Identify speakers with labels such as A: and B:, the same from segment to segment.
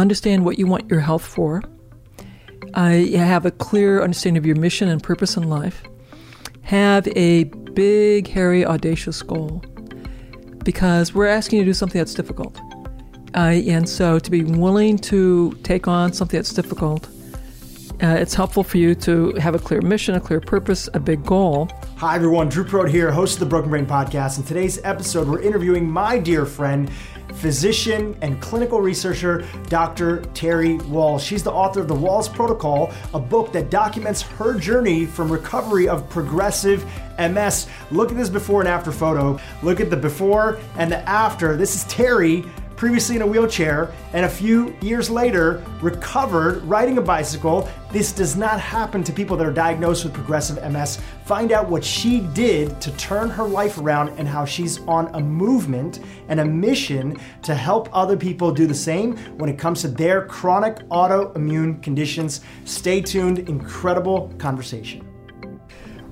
A: understand what you want your health for, uh, have a clear understanding of your mission and purpose in life, have a big, hairy, audacious goal, because we're asking you to do something that's difficult. Uh, and so to be willing to take on something that's difficult, uh, it's helpful for you to have a clear mission, a clear purpose, a big goal.
B: Hi, everyone. Dhru Purohit here, host of the Broken Brain Podcast. In today's episode, we're interviewing my dear friend, physician and clinical researcher, Dr. Terry Wahls. She's the author of The Wahls Protocol, a book that documents her journey from recovery of progressive MS. Look at this before and after photo. Look at the before and the after. This is Terry previously in a wheelchair, and a few years later recovered riding a bicycle. This does not happen to people that are diagnosed with progressive MS. Find out what she did to turn her life around and how she's on a movement and a mission to help other people do the same when it comes to their chronic autoimmune conditions. Stay tuned, incredible conversation.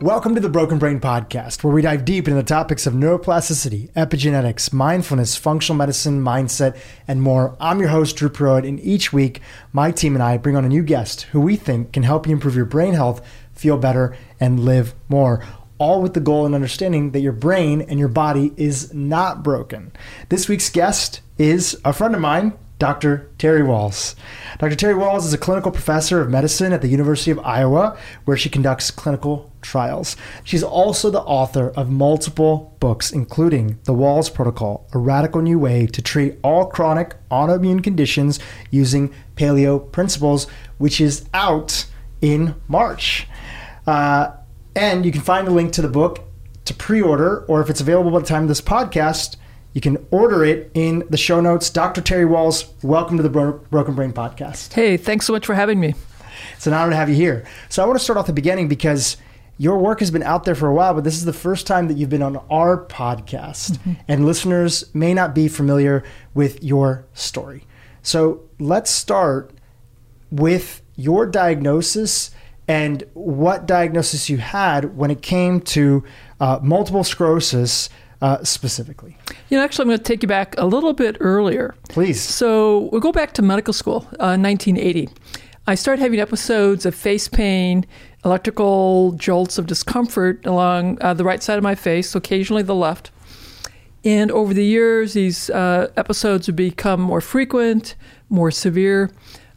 B: Welcome to the Broken Brain Podcast, where we dive deep into the topics of neuroplasticity, epigenetics, mindfulness, functional medicine, mindset, and more. I'm your host, Dhru Purohit, and each week, my team and I bring on a new guest who we think can help you improve your brain health, feel better, and live more. All with the goal and understanding that your brain and your body is not broken. This week's guest is a friend of mine, Dr. Terry Wahls. Dr. Terry Wahls is a clinical professor of medicine at the University of Iowa, where she conducts clinical trials. She's also the author of multiple books, including The Wahls Protocol, a radical new way to treat all chronic autoimmune conditions using paleo principles, which is out in March. Uh, and you can find the link to the book to pre order, or if it's available by the time of this podcast, you can order it in the show notes. Dr. Terry Wahls, welcome to the Bro- Broken Brain Podcast.
A: Hey, thanks so much for having me.
B: It's an honor to have you here. So I want to start off the beginning because your work has been out there for a while, but this is the first time that you've been on our podcast, mm-hmm. and listeners may not be familiar with your story. So let's start with your diagnosis and what diagnosis you had when it came to uh, multiple sclerosis uh, specifically?
A: You know, actually, I'm going to take you back a little bit earlier.
B: Please.
A: So we'll go back to medical school, uh, 1980. I started having episodes of face pain, electrical jolts of discomfort along uh, the right side of my face, occasionally the left. And over the years, these uh, episodes would become more frequent, more severe.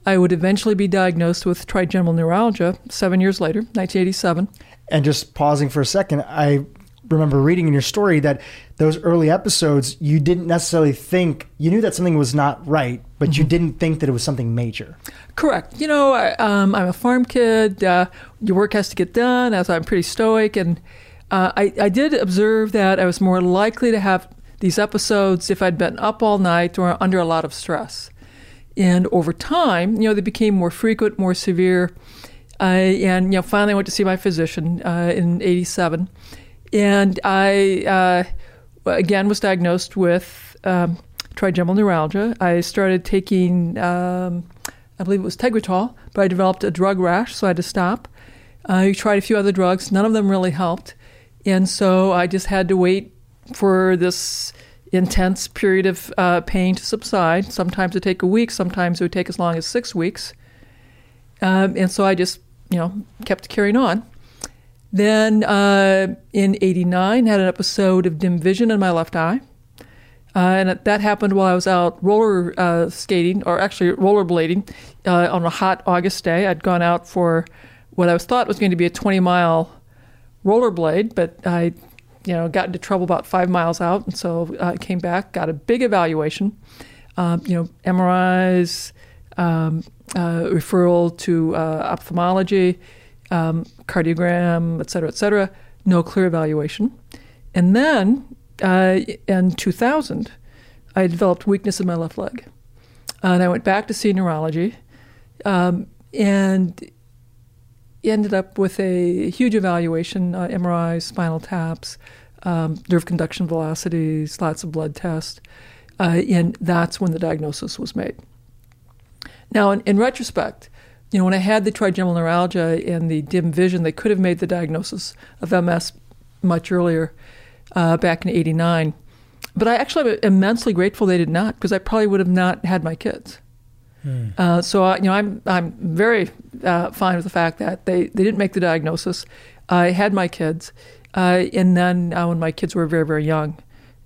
A: I would eventually be diagnosed with trigeminal neuralgia seven years later, 1987.
B: And just pausing for a second, I remember reading in your story that those early episodes, you didn't necessarily think, you knew that something was not right, but mm-hmm. you didn't think that it was something major.
A: Correct. You know, I, am um, a farm kid. Uh, your work has to get done, as I'm pretty stoic. And uh, I, I did observe that I was more likely to have these episodes if I'd been up all night or under a lot of stress. And over time, you know, they became more frequent, more severe. Uh, and, you know, finally I went to see my physician uh, in 87 and I, uh, again, was diagnosed with um, trigeminal neuralgia. I started taking, um, I believe it was Tegretol, but I developed a drug rash, so I had to stop. I tried a few other drugs, none of them really helped. And so I just had to wait for this intense period of uh, pain to subside. Sometimes it would take a week, sometimes it would take as long as six weeks. Um, and so I just, you know, kept carrying on. Then uh, in 89, had an episode of dim vision in my left eye. Uh, and that happened while I was out roller uh, skating, or actually rollerblading, uh, on a hot August day. I'd gone out for what I was thought was going to be a 20 mile rollerblade, but I, you know, got into trouble about five miles out, and so I uh, came back, got a big evaluation, um, you know, MRIs, um, uh, referral to ophthalmology, um, cardiogram, et cetera, et cetera, no clear evaluation. And then uh, in 2000, I developed weakness in my left leg. And I went back to see neurology um, and ended up with a huge evaluation uh, MRI, spinal taps, um, nerve conduction velocities, lots of blood tests. Uh, and that's when the diagnosis was made. Now, in, in retrospect, you know, when I had the trigeminal neuralgia and the dim vision, they could have made the diagnosis of MS much earlier, uh, back in '89. But I actually am immensely grateful they did not, because I probably would have not had my kids. Mm. Uh, so you know, I'm I'm very uh, fine with the fact that they, they didn't make the diagnosis. I had my kids, uh, and then uh, when my kids were very very young,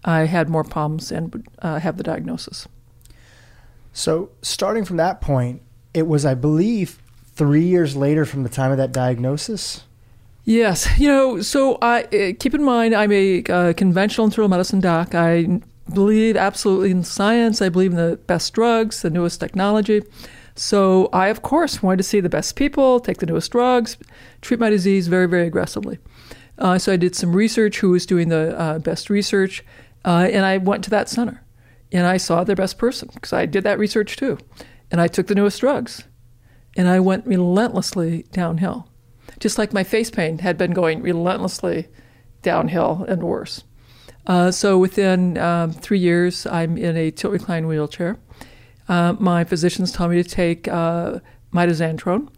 A: I had more problems and would uh, have the diagnosis.
B: So starting from that point, it was I believe three years later from the time of that diagnosis.
A: Yes, you know. So I keep in mind I'm a conventional internal medicine doc. I believe absolutely in science. I believe in the best drugs, the newest technology. So I, of course, wanted to see the best people, take the newest drugs, treat my disease very, very aggressively. Uh, so I did some research, who was doing the uh, best research, uh, and I went to that center. And I saw their best person because I did that research too. And I took the newest drugs. And I went relentlessly downhill, just like my face pain had been going relentlessly downhill and worse. Uh, so within um, three years, I'm in a tilt recline wheelchair. Uh, my physicians tell me to take uh, mitoxantrone,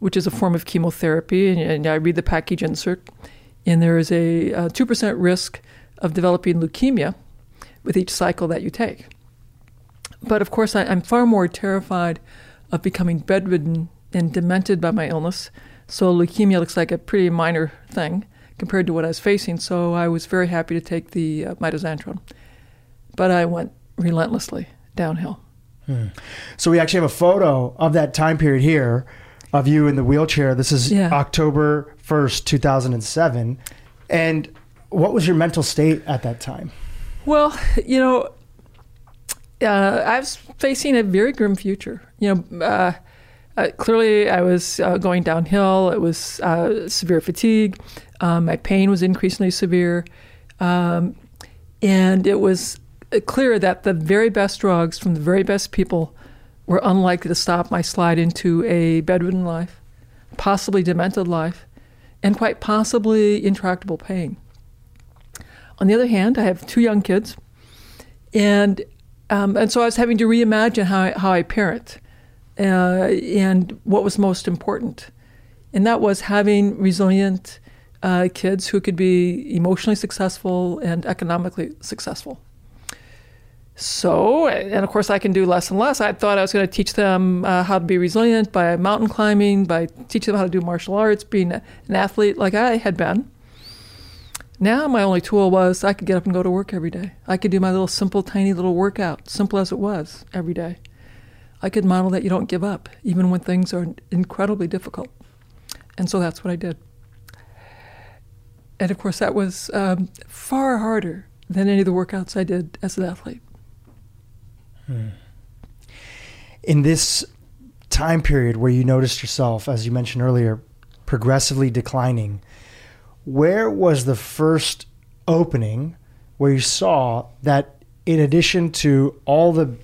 A: which is a form of chemotherapy, and, and, I read the package insert, and there is a, a 2% risk of developing leukemia with each cycle that you take. But of course, I, I'm far more terrified of becoming bedridden and demented by my illness. So leukemia looks like a pretty minor thing compared to what I was facing. So I was very happy to take the uh, mitoxantrone. But I went relentlessly downhill.
B: Hmm. So we actually have a photo of that time period here of you in the wheelchair. This is yeah. October 1st, 2007. And what was your mental state at that time?
A: Well, you know, uh, I was facing a very grim future. You know, uh, uh, clearly I was uh, going downhill. It was uh, severe fatigue. Um, my pain was increasingly severe. Um, and it was clear that the very best drugs from the very best people were unlikely to stop my slide into a bedridden life, possibly demented life, and quite possibly intractable pain. On the other hand, I have two young kids, and um, and so I was having to reimagine how I, how I parent, uh, and what was most important, and that was having resilient uh, kids who could be emotionally successful and economically successful. So, and of course, I can do less and less. I thought I was going to teach them uh, how to be resilient by mountain climbing, by teaching them how to do martial arts, being an athlete like I had been. Now, my only tool was I could get up and go to work every day. I could do my little simple, tiny little workout, simple as it was, every day. I could model that you don't give up, even when things are incredibly difficult. And so that's what I did. And of course, that was um, far harder than any of the workouts I did as an athlete.
B: Hmm. In this time period where you noticed yourself, as you mentioned earlier, progressively declining, where was the first opening where you saw that in addition to all the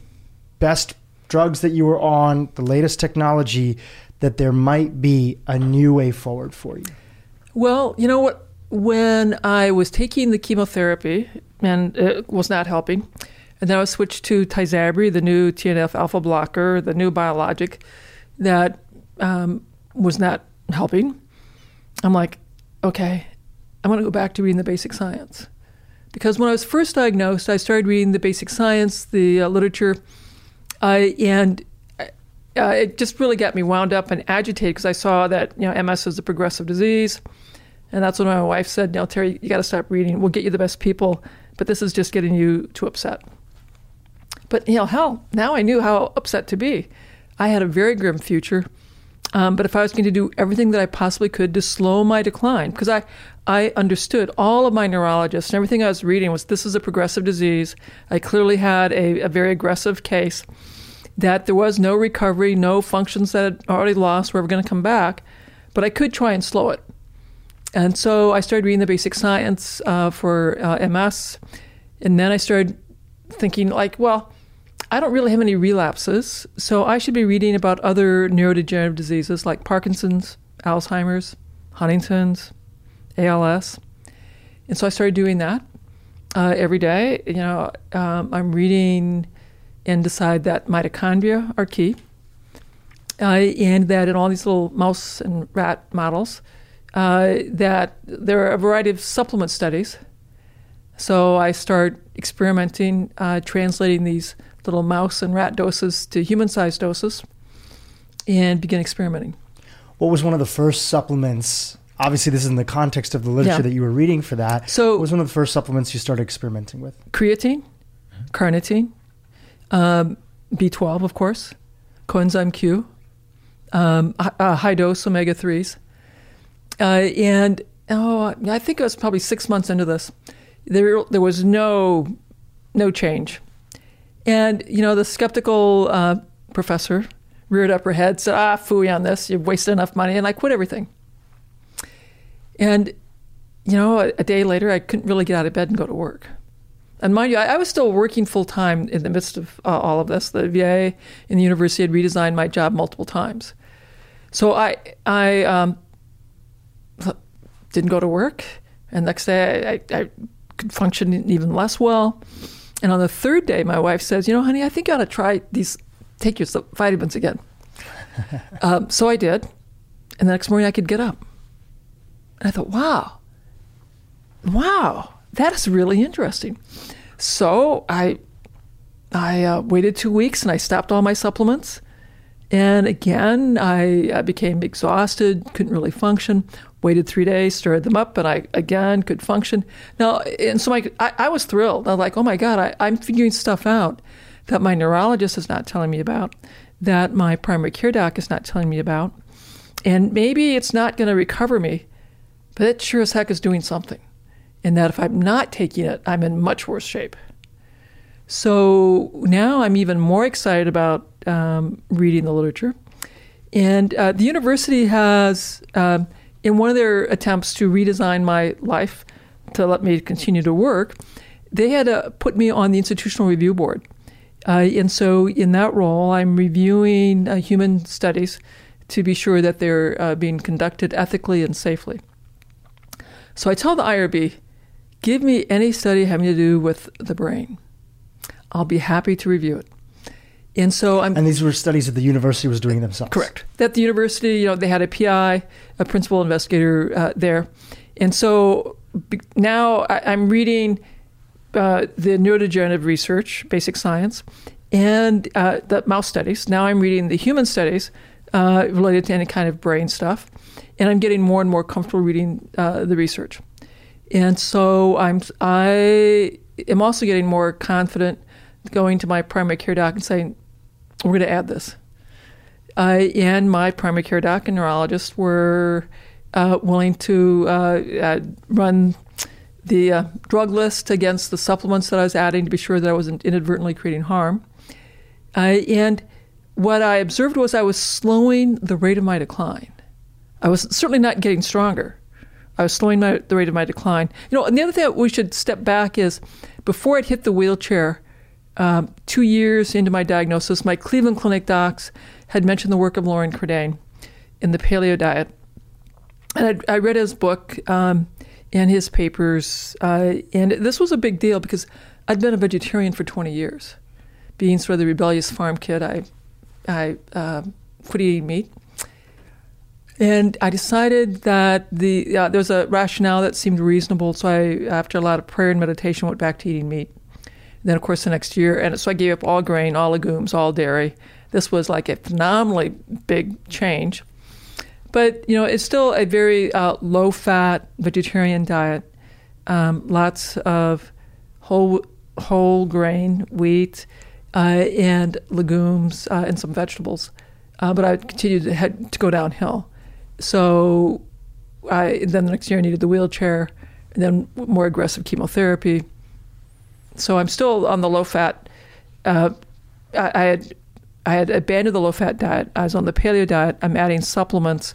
B: best drugs that you were on, the latest technology, that there might be a new way forward for you?
A: Well, you know what? when I was taking the chemotherapy and it was not helping, and then I switched to Tysabri, the new TNF alpha blocker, the new biologic that um, was not helping. I'm like, okay, I'm going to go back to reading the basic science. Because when I was first diagnosed, I started reading the basic science, the uh, literature, uh, and uh, it just really got me wound up and agitated because I saw that you know MS is a progressive disease. And that's when my wife said, "Now, Terry, you got to stop reading. We'll get you the best people, but this is just getting you too upset." But you know, hell, now I knew how upset to be. I had a very grim future. Um, but if I was going to do everything that I possibly could to slow my decline, because I, I understood all of my neurologists and everything I was reading was this is a progressive disease. I clearly had a, a very aggressive case, that there was no recovery, no functions that had already lost were ever going to come back, but I could try and slow it. And so I started reading the basic science uh, for uh, MS. And then I started thinking, like, well, I don't really have any relapses, so I should be reading about other neurodegenerative diseases like Parkinson's, Alzheimer's, Huntington's, ALS. And so I started doing that uh, every day. You know, um, I'm reading and decide that mitochondria are key, uh, and that in all these little mouse and rat models, uh, that there are a variety of supplement studies. So I start experimenting, uh, translating these little mouse and rat doses to human sized doses and begin experimenting.
B: What was one of the first supplements? Obviously, this is in the context of the literature
A: Yeah.
B: that you were reading for that.
A: So-
B: what was one of the first supplements you started experimenting with?
A: Creatine, carnitine, um, B12, of course, coenzyme Q, um, uh, high dose omega 3s. Uh, and oh, I think it was probably six months into this. There, there was no, no change. And, you know, the skeptical uh, professor reared up her head, said, ah, phooey on this. You've wasted enough money. And I quit everything. And, you know, a, a day later, I couldn't really get out of bed and go to work. And mind you, I, I was still working full time in the midst of uh, all of this. The VA and the university had redesigned my job multiple times. So I, I um, didn't go to work. And next day, I, I could function even less well. And on the third day, my wife says, "You know, honey, I think you ought to try these. Take your vitamins again." um, so I did, and the next morning I could get up. And I thought, "Wow, wow, that is really interesting." So I, I uh, waited two weeks and I stopped all my supplements. And again, I, I became exhausted, couldn't really function. Waited three days, stirred them up, and I again could function. Now, and so my, I, I was thrilled. I was like, oh my God, I, I'm figuring stuff out that my neurologist is not telling me about, that my primary care doc is not telling me about. And maybe it's not going to recover me, but it sure as heck is doing something. And that if I'm not taking it, I'm in much worse shape. So now I'm even more excited about um, reading the literature. And uh, the university has, um, in one of their attempts to redesign my life to let me continue to work, they had to put me on the institutional review board. Uh, and so, in that role, I'm reviewing uh, human studies to be sure that they're uh, being conducted ethically and safely. So I tell the IRB, give me any study having to do with the brain. I'll be happy to review it. And so I'm
B: And these were studies that the university was doing themselves.
A: correct. That the university, you know, they had a PI, a principal investigator uh, there. And so now I, I'm reading uh, the neurodegenerative research, basic science, and uh, the mouse studies. Now I'm reading the human studies uh, related to any kind of brain stuff. And I'm getting more and more comfortable reading uh, the research. And so I'm I am also getting more confident going to my primary care doc and saying, "We're going to add this." I and my primary care doc and neurologist were uh, willing to uh, run the uh, drug list against the supplements that I was adding to be sure that I wasn't inadvertently creating harm. And what I observed was I was slowing the rate of my decline. I was certainly not getting stronger. I was slowing my, the rate of my decline. You know, and the other thing we should step back is before I'd hit the wheelchair, um, two years into my diagnosis, my Cleveland Clinic docs had mentioned the work of Loren Cordain in the paleo diet. And I'd, I read his book um, and his papers, uh, and this was a big deal because I'd been a vegetarian for 20 years. Being sort of the rebellious farm kid, I, I uh, quit eating meat. And I decided that the uh, there was a rationale that seemed reasonable. So I, after a lot of prayer and meditation, went back to eating meat. And then, of course, the next year, and so I gave up all grain, all legumes, all dairy. This was like a phenomenally big change. But you know, it's still a very uh, low-fat vegetarian diet. Um, lots of whole whole grain, wheat, uh, and legumes, uh, and some vegetables. Uh, but I continued to head to go downhill. So I then the next year I needed the wheelchair, and then more aggressive chemotherapy. So I'm still on the low fat. Uh, I, I had I had abandoned the low fat diet. I was on the paleo diet. I'm adding supplements.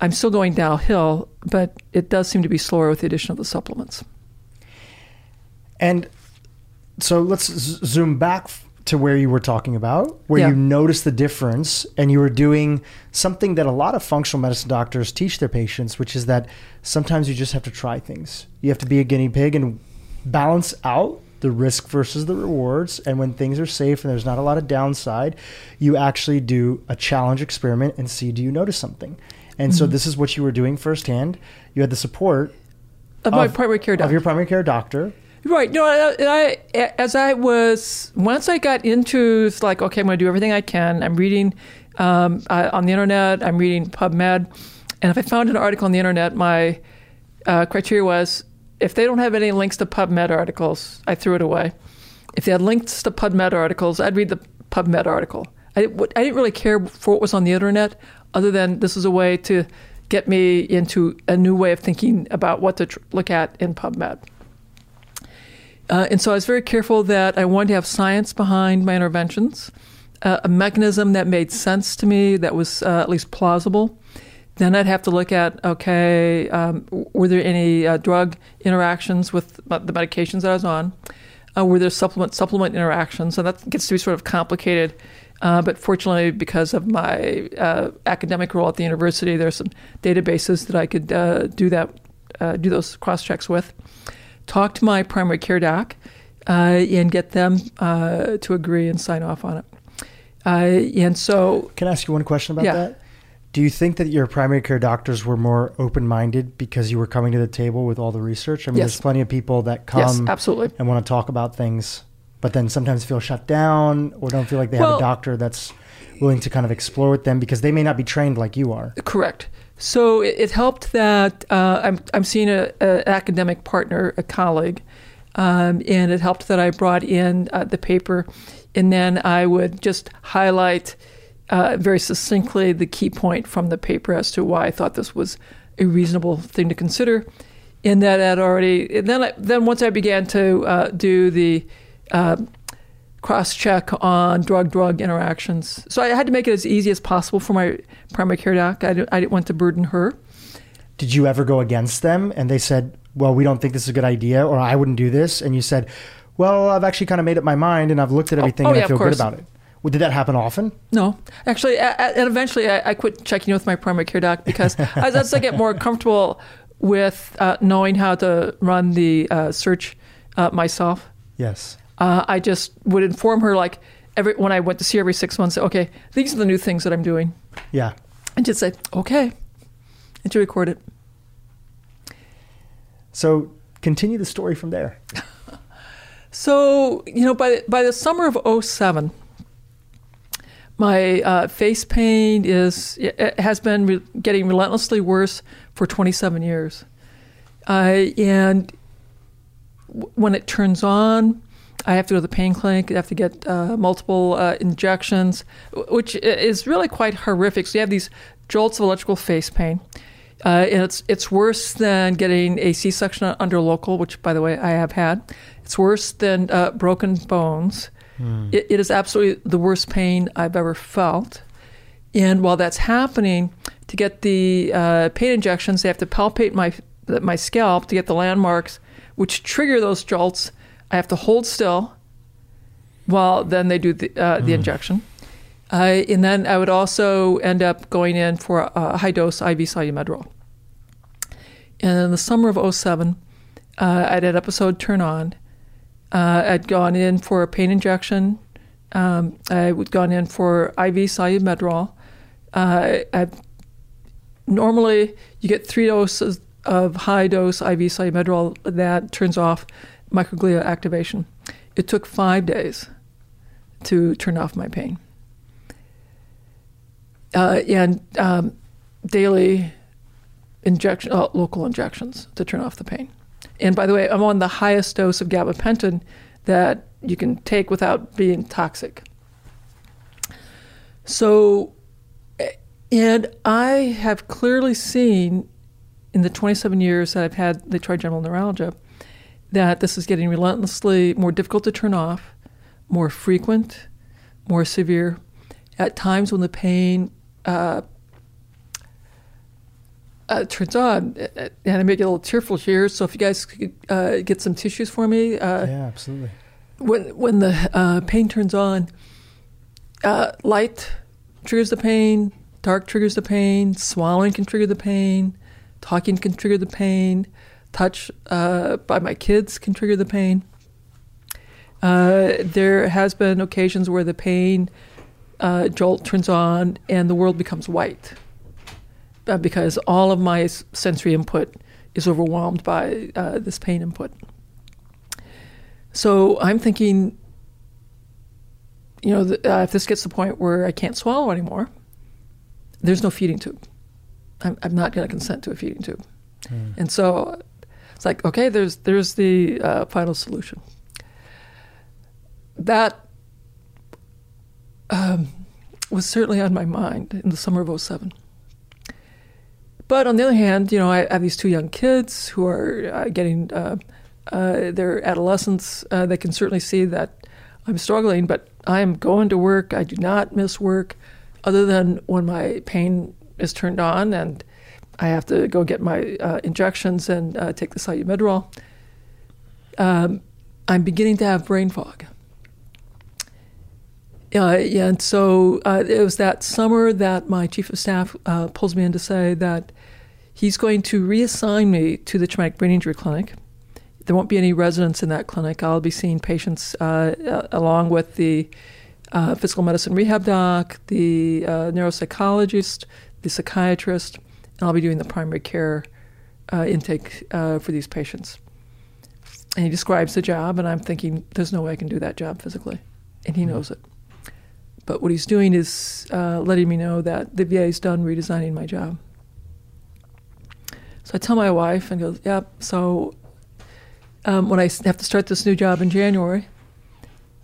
A: I'm still going downhill, but it does seem to be slower with the addition of the supplements.
B: And so let's z- zoom back to where you were talking about, where
A: Yeah.
B: you noticed the difference and you were doing something that a lot of functional medicine doctors teach their patients, which is that sometimes you just have to try things. You have to be a guinea pig and balance out the risk versus the rewards. And when things are safe and there's not a lot of downside, you actually do a challenge experiment and see do you notice something. And so this is what you were doing firsthand. You had the support
A: Of my primary care doctor.
B: of your primary care doctor.
A: Right. No, I, I, as I was, once I got into, it's like, okay, I'm going to do everything I can. I'm reading um, I, on the internet, I'm reading PubMed. And if I found an article on the internet, my uh, criteria was if they don't have any links to PubMed articles, I threw it away. If they had links to PubMed articles, I'd read the PubMed article. I, I didn't really care for what was on the internet, other than this is a way to get me into a new way of thinking about what to tr- look at in PubMed. Uh, and so I was very careful that I wanted to have science behind my interventions, uh, a mechanism that made sense to me, that was uh, at least plausible. Then I'd have to look at okay, um, were there any uh, drug interactions with the medications that I was on? Uh, were there supplement supplement interactions? And that gets to be sort of complicated. Uh, but fortunately, because of my academic role at the university, there are some databases that I could do that do those cross checks with talk to my primary care doc uh, and get them uh, to agree and sign off on it. Uh, and so,
B: can I ask you one question about
A: yeah.
B: that? Do you think that your primary care doctors were more open minded because you were coming to the table with all the research? I mean,
A: yes.
B: there's plenty of people that come
A: yes, absolutely.
B: and want to talk about things, but then sometimes feel shut down or don't feel like they
A: well,
B: have a doctor that's willing to kind of explore with them because they may not be trained like you are.
A: Correct. So it, it helped that uh, I'm, I'm seeing an academic partner, a colleague, um, and it helped that I brought in uh, the paper, and then I would just highlight uh, very succinctly the key point from the paper as to why I thought this was a reasonable thing to consider. And that had already, and then I, then once I began to uh, do the uh, cross check on drug drug interactions. So I had to make it as easy as possible for my primary care doc. I didn't, I didn't want to burden her.
B: Did you ever go against them and they said, well, we don't think this is a good idea, or I wouldn't do this? And you said, well, I've actually kind of made up my mind and I've looked at everything
A: oh, oh,
B: and
A: yeah,
B: I feel
A: good
B: about it. Well, did that happen often?
A: No, actually, and eventually I, quit checking with my primary care doc because as I get more comfortable with uh, knowing how to run the uh, search uh, myself.
B: Yes
A: uh, I just would inform her like every when I went to see her every six months. Okay, these are the new things that I'm doing.
B: Yeah,
A: and she'd say okay, and she record it.
B: So continue the story from there.
A: so you know, by by the summer of 07, my uh, face pain is it has been re- getting relentlessly worse for 27 years, uh, and w- when it turns on, I have to go to the pain clinic. I have to get uh, multiple uh, injections, which is really quite horrific. So you have these jolts of electrical face pain. Uh, and it's it's worse than getting a C-section under local, which, by the way, I have had. It's worse than uh, broken bones. Mm. It, it is absolutely the worst pain I've ever felt. And while that's happening, to get the uh, pain injections, they have to palpate my my scalp to get the landmarks, which trigger those jolts I have to hold still while then they do the, uh, the mm. injection. Uh, and then I would also end up going in for a high dose IV Solu-Medrol. And in the summer of 07, uh, I'd had episode turn on. Uh, I'd gone in for a pain injection. Um, I would gone in for IV Solu-Medrol. Uh, I, normally, you get three doses of high dose IV Solu-Medrol that turns off microglia activation. It took five days to turn off my pain. Uh, and um, daily injection, uh, local injections to turn off the pain. And by the way, I'm on the highest dose of gabapentin that you can take without being toxic. So, and I have clearly seen in the 27 years that I've had the trigeminal neuralgia that this is getting relentlessly more difficult to turn off, more frequent, more severe. At times when the pain uh, uh, turns on, and I may get a little tearful here. So if you guys could uh, get some tissues for me,
B: uh, yeah, absolutely.
A: When when the uh, pain turns on, uh, light triggers the pain, dark triggers the pain, swallowing can trigger the pain, talking can trigger the pain touch uh, by my kids can trigger the pain. Uh, there has been occasions where the pain uh, jolt turns on and the world becomes white uh, because all of my sensory input is overwhelmed by uh, this pain input. So I'm thinking, you know, uh, if this gets to the point where I can't swallow anymore, there's no feeding tube. I'm, I'm not going to consent to a feeding tube. And so it's like, okay, there's there's the uh, final solution. That um, was certainly on my mind in the summer of 07. But on the other hand, you know, I have these two young kids who are uh, getting uh, uh, their adolescence. Uh, they can certainly see that I'm struggling, but I am going to work. I do not miss work, other than when my pain is turned on and I have to go get my uh, injections and uh, take the Solu-Medrol. Um, I'm beginning to have brain fog. Uh, and so uh, it was that summer that my chief of staff uh, pulls me in to say that he's going to reassign me to the traumatic brain injury clinic. There won't be any residents in that clinic. I'll be seeing patients uh, along with the uh, physical medicine rehab doc, the uh, neuropsychologist, the psychiatrist, I'll be doing the primary care intake for these patients. And he describes the job, and I'm thinking, there's no way I can do that job physically. And he knows it. But what he's doing is uh, letting me know that the VA is done redesigning my job. So I tell my wife and goes, "Yep." Yeah, so um, when I have to start this new job in January,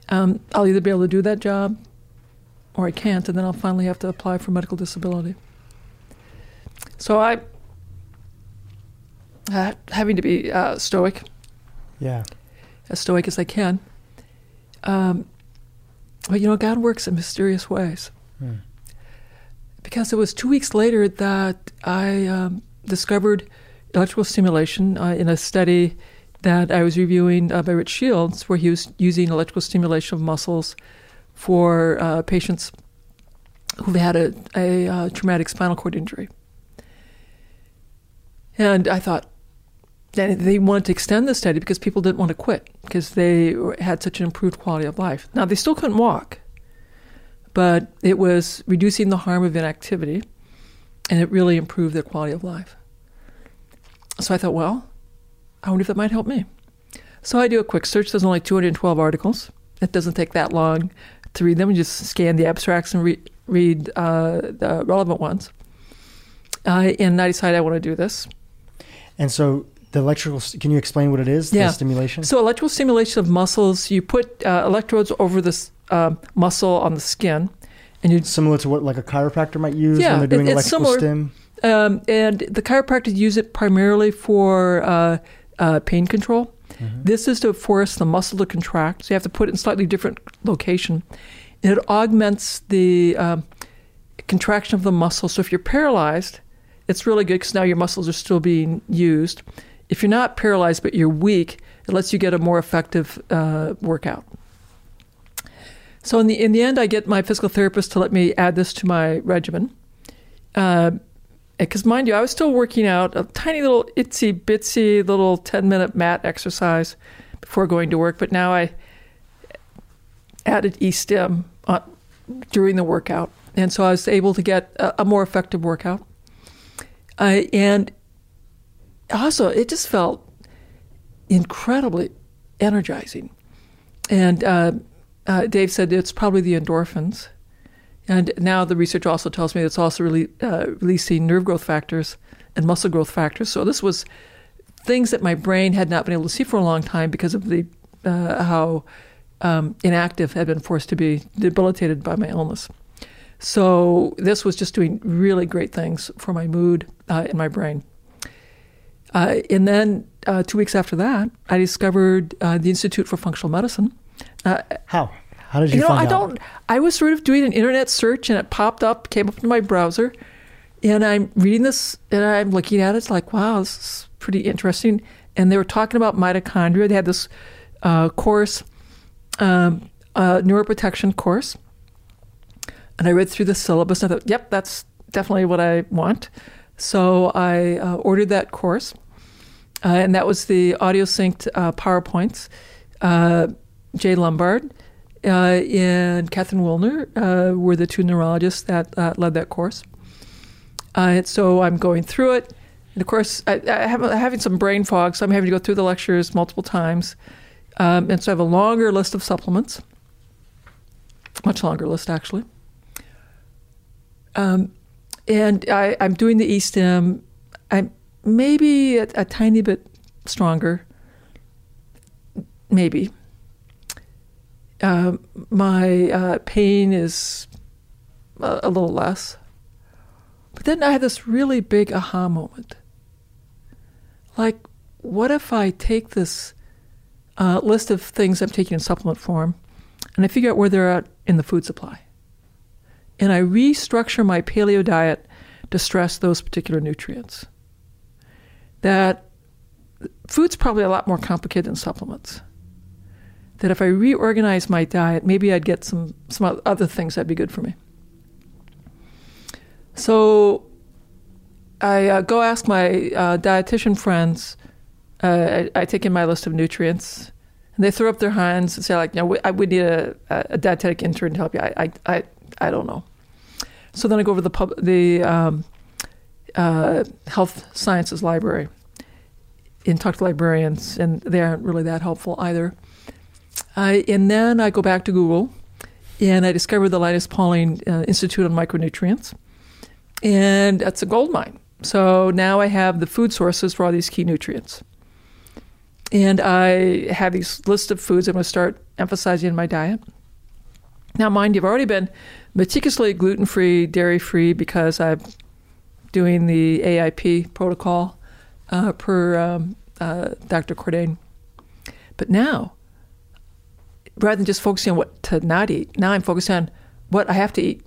A: um, I'll either be able to do that job, or I can't, and then I'll finally have to apply for medical disability. So I, uh, having to be uh, stoic.
B: Yeah.
A: As stoic as I can. Um, but you know, God works in mysterious ways. Hmm. Because it was two weeks later that I um, discovered electrical stimulation uh, in a study that I was reviewing uh, by Rich Shields, where he was using electrical stimulation of muscles for uh, patients who've had a, a uh, traumatic spinal cord injury. And I thought, they wanted to extend the study because people didn't want to quit because they had such an improved quality of life. Now, they still couldn't walk, but it was reducing the harm of inactivity and it really improved their quality of life. So I thought, well, I wonder if that might help me. So I do a quick search. There's only 212 articles. It doesn't take that long to read them. You just scan the abstracts and re- read uh, the relevant ones. Uh, and I decided I want to do this.
B: And so the electrical, can you explain what it is?
A: Yeah.
B: The stimulation?
A: So, electrical stimulation of muscles, you put uh, electrodes over this uh, muscle on the skin.
B: and you Similar to what like a chiropractor might use
A: yeah,
B: when they're doing
A: it,
B: electrical
A: similar.
B: stim?
A: Um, and the chiropractors use it primarily for uh, uh, pain control. Mm-hmm. This is to force the muscle to contract. So you have to put it in slightly different location. And it augments the um, contraction of the muscle. So if you're paralyzed, it's really good because now your muscles are still being used. If you're not paralyzed but you're weak, it lets you get a more effective uh, workout. So in the in the end, I get my physical therapist to let me add this to my regimen. Because uh, mind you, I was still working out a tiny little itsy bitsy little ten minute mat exercise before going to work, but now I added e-stim on, during the workout, and so I was able to get a, a more effective workout. And also, it just felt incredibly energizing. And uh, uh, Dave said it's probably the endorphins. And now the research also tells me it's also really, uh, releasing nerve growth factors and muscle growth factors. So this was things that my brain had not been able to see for a long time because of the uh, how um, inactive had been forced to be debilitated by my illness. So this was just doing really great things for my mood uh, and my brain. Uh, and then uh, two weeks after that, I discovered uh, the Institute for Functional Medicine.
B: Uh, How? How did you,
A: you know, I
B: out?
A: don't. I was sort of doing an internet search, and it popped up, came up in my browser, and I'm reading this, and I'm looking at it. It's like, wow, this is pretty interesting. And they were talking about mitochondria. They had this uh, course, um, neuroprotection course, and I read through the syllabus. And I thought, yep, that's definitely what I want. So I uh, ordered that course, uh, and that was the audio synced uh, PowerPoints. Uh, Jay Lombard uh, and Catherine Wilner uh, were the two neurologists that led that course. and so I'm going through it. And of course, I, I'm having some brain fog, so I'm having to go through the lectures multiple times. Um, and so I have a longer list of supplements, much longer list actually. Um, and I, am doing the E-stim. I'm maybe a, a tiny bit stronger, maybe. Uh, my uh, pain is a, a, little less. But then I had this really big aha moment. Like, what if I take this uh, list of things I'm taking in supplement form and I figure out where they're at in the food supply? And I restructure my paleo diet to stress those particular nutrients. That food's probably a lot more complicated than supplements. That if I reorganize my diet, maybe I'd get some, some other things that'd be good for me. So I uh, go ask my uh, dietitian friends. Uh, I, I, take in my list of nutrients, and they throw up their hands and say, like, you know, we, I would need a, a, dietetic intern to help you. I, I, I, don't know. So then I go over the pub, the um, uh, health sciences library and talk to librarians, and they aren't really that helpful either. I, and then I go back to Google, and I discover the Linus Pauling uh, Institute on Micronutrients, and that's a gold mine. So now I have the food sources for all these key nutrients. And I have these list of foods I'm going to start emphasizing in my diet. Now, mind you, I've already been meticulously gluten free, dairy free because I'm doing the AIP protocol uh, per um, uh, Dr. Cordain. But now, rather than just focusing on what to not eat, now I'm focused on what I have to eat.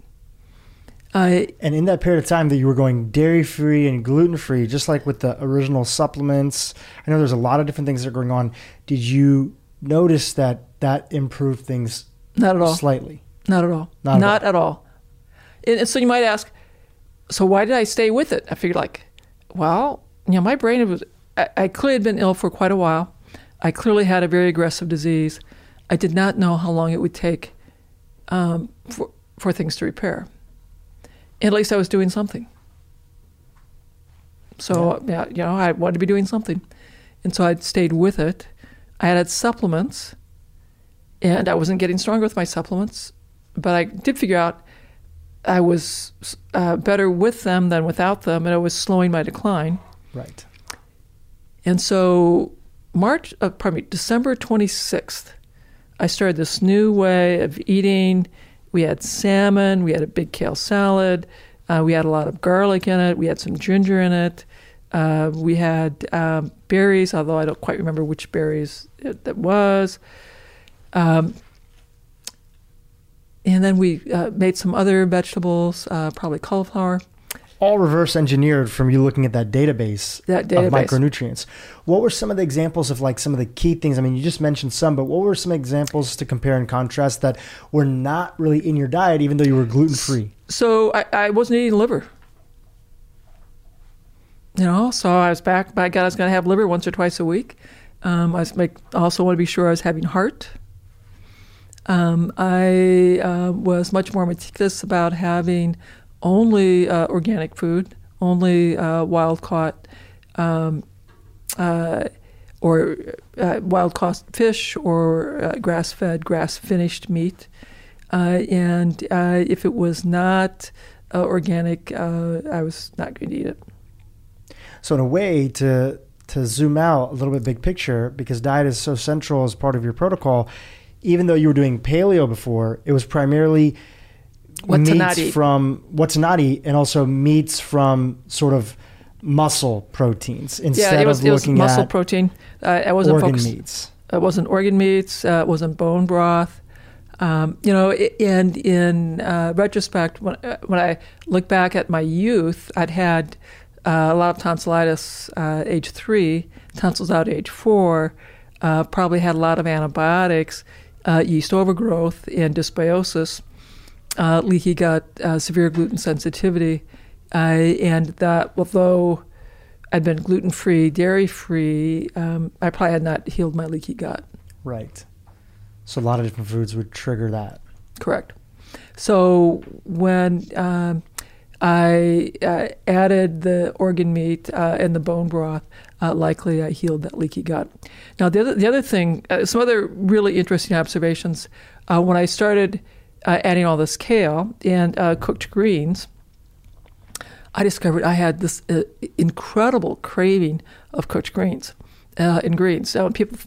B: Uh, and in that period of time that you were going dairy free and gluten free, just like with the original supplements, I know there's a lot of different things that are going on. Did you notice that that improved things?
A: Not at all.
B: Slightly.
A: Not at all. Not, Not at, all. at all. And, so you might ask, so why did I stay with it? I figured like, well, you know, my brain was, I, I clearly had been ill for quite a while. I clearly had a very aggressive disease. I did not know how long it would take um, for, for things to repair. And at least I was doing something. So, yeah. yeah, you know, I wanted to be doing something. And so I stayed with it. I had supplements, and I wasn't getting stronger with my supplements, but I did figure out I was uh, better with them than without them, and I was slowing my decline.
B: Right.
A: And so, March, uh, pardon me, December 26th, I started this new way of eating. We had salmon, we had a big kale salad, uh, we had a lot of garlic in it, we had some ginger in it, uh, we had um, berries, although I don't quite remember which berries it, that was. Um, and then we uh, made some other vegetables, uh, probably cauliflower
B: all reverse engineered from you looking at that database,
A: that database,
B: of micronutrients. What were some of the examples of like some of the key things? I mean, you just mentioned some, but what were some examples to compare and contrast that were not really in your diet, even though you were gluten free?
A: So I, I, wasn't eating liver. You know, so I was back. By God, I was going to have liver once or twice a week. Um, I was make, also want to be sure I was having heart. Um, I uh, was much more meticulous about having only uh, organic food, only uh, wild caught um, uh, or uh, wild caught fish or uh, grass fed, grass finished meat. And if it was not organic, I was not going to eat it.
B: So, in a way, to to zoom out a little bit big picture, because diet is so central as part of your protocol, even though you were doing paleo before, it was primarily what meats to not eat. from what to not eat, and also meats from sort of muscle proteins instead
A: yeah, it was,
B: of
A: it
B: looking
A: was muscle
B: at
A: protein. Uh, I wasn't
B: organ
A: focused,
B: meats.
A: It wasn't organ meats. Uh, it wasn't bone broth. Um, you know, and in uh, retrospect, when, uh, when I look back at my youth, I'd had uh, a lot of tonsillitis uh, age three, tonsils out age four, uh, probably had a lot of antibiotics, uh, yeast overgrowth, and dysbiosis uh, leaky gut, uh, severe gluten sensitivity, and that although I'd been gluten free, dairy free, um, I probably had not healed my leaky gut.
B: Right. So a lot of different foods would trigger that.
A: Correct. So when um, I uh, added the organ meat uh, and the bone broth, uh, likely I healed that leaky gut. Now, the other, the other thing, uh, some other really interesting observations, uh, when I started uh, adding all this kale and uh, cooked greens, I discovered I had this uh, incredible craving of cooked greens and greens. So when people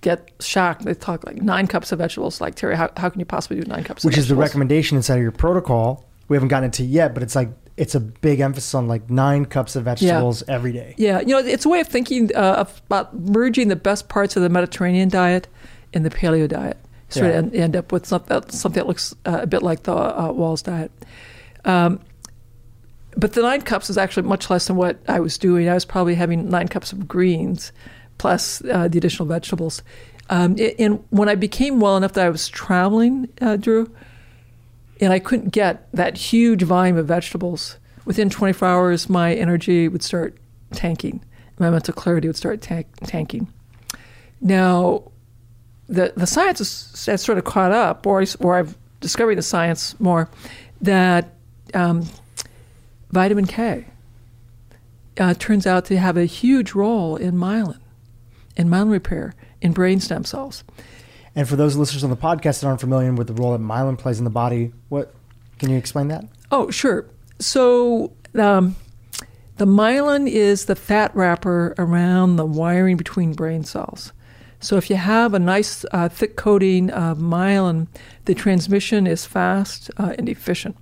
A: get shocked, they talk like nine cups of vegetables. Like, Terry, how, how can you possibly do nine cups
B: Which
A: is
B: the recommendation inside of your protocol. We haven't gotten into yet, but it's like it's a big emphasis on like nine cups of vegetables
A: yeah.
B: every day.
A: Yeah, you know, it's a way of thinking uh, about merging the best parts of the Mediterranean diet in the paleo diet. Sort yeah. of end, end, up with something, something that looks uh, a bit like the uh, Wahls diet. Um, but the nine cups is actually much less than what I was doing. I was probably having nine cups of greens plus uh, the additional vegetables. Um, and when I became well enough that I was traveling, uh, Dhru, and I couldn't get that huge volume of vegetables. Within 24 hours, my energy would start tanking. My mental clarity would start tank, tanking. Now, the the science has, sort of caught up, or or I've discovered the science more that um, vitamin K uh, turns out to have a huge role in myelin, in myelin repair, in brain stem cells.
B: And for those listeners on the podcast that aren't familiar with the role that myelin plays in the body, what can you explain that?
A: Oh, sure. So um, the myelin is the fat wrapper around the wiring between brain cells. So if you have a nice uh, thick coating of myelin, the transmission is fast uh, and efficient.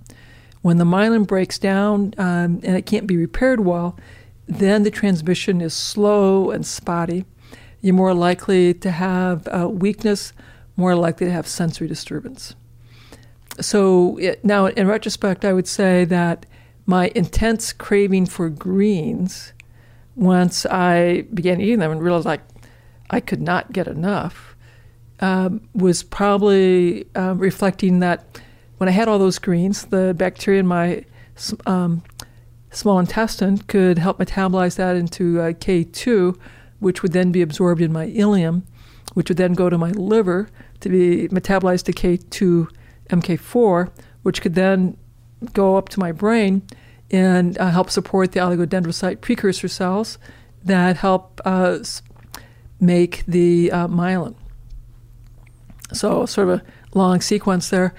A: When the myelin breaks down um, and it can't be repaired well, then the transmission is slow and spotty you're more likely to have uh, weakness, more likely to have sensory disturbance. So it, now, in retrospect, I would say that my intense craving for greens, once I began eating them and realized like I could not get enough, um, was probably uh, reflecting that when I had all those greens, the bacteria in my um, small intestine could help metabolize that into uh, K2, which would then be absorbed in my ileum, which would then go to my liver to be metabolized to K2 MK4, which could then go up to my brain and uh, help support the oligodendrocyte precursor cells that help uh, make the uh, myelin. So, sort of a long sequence there.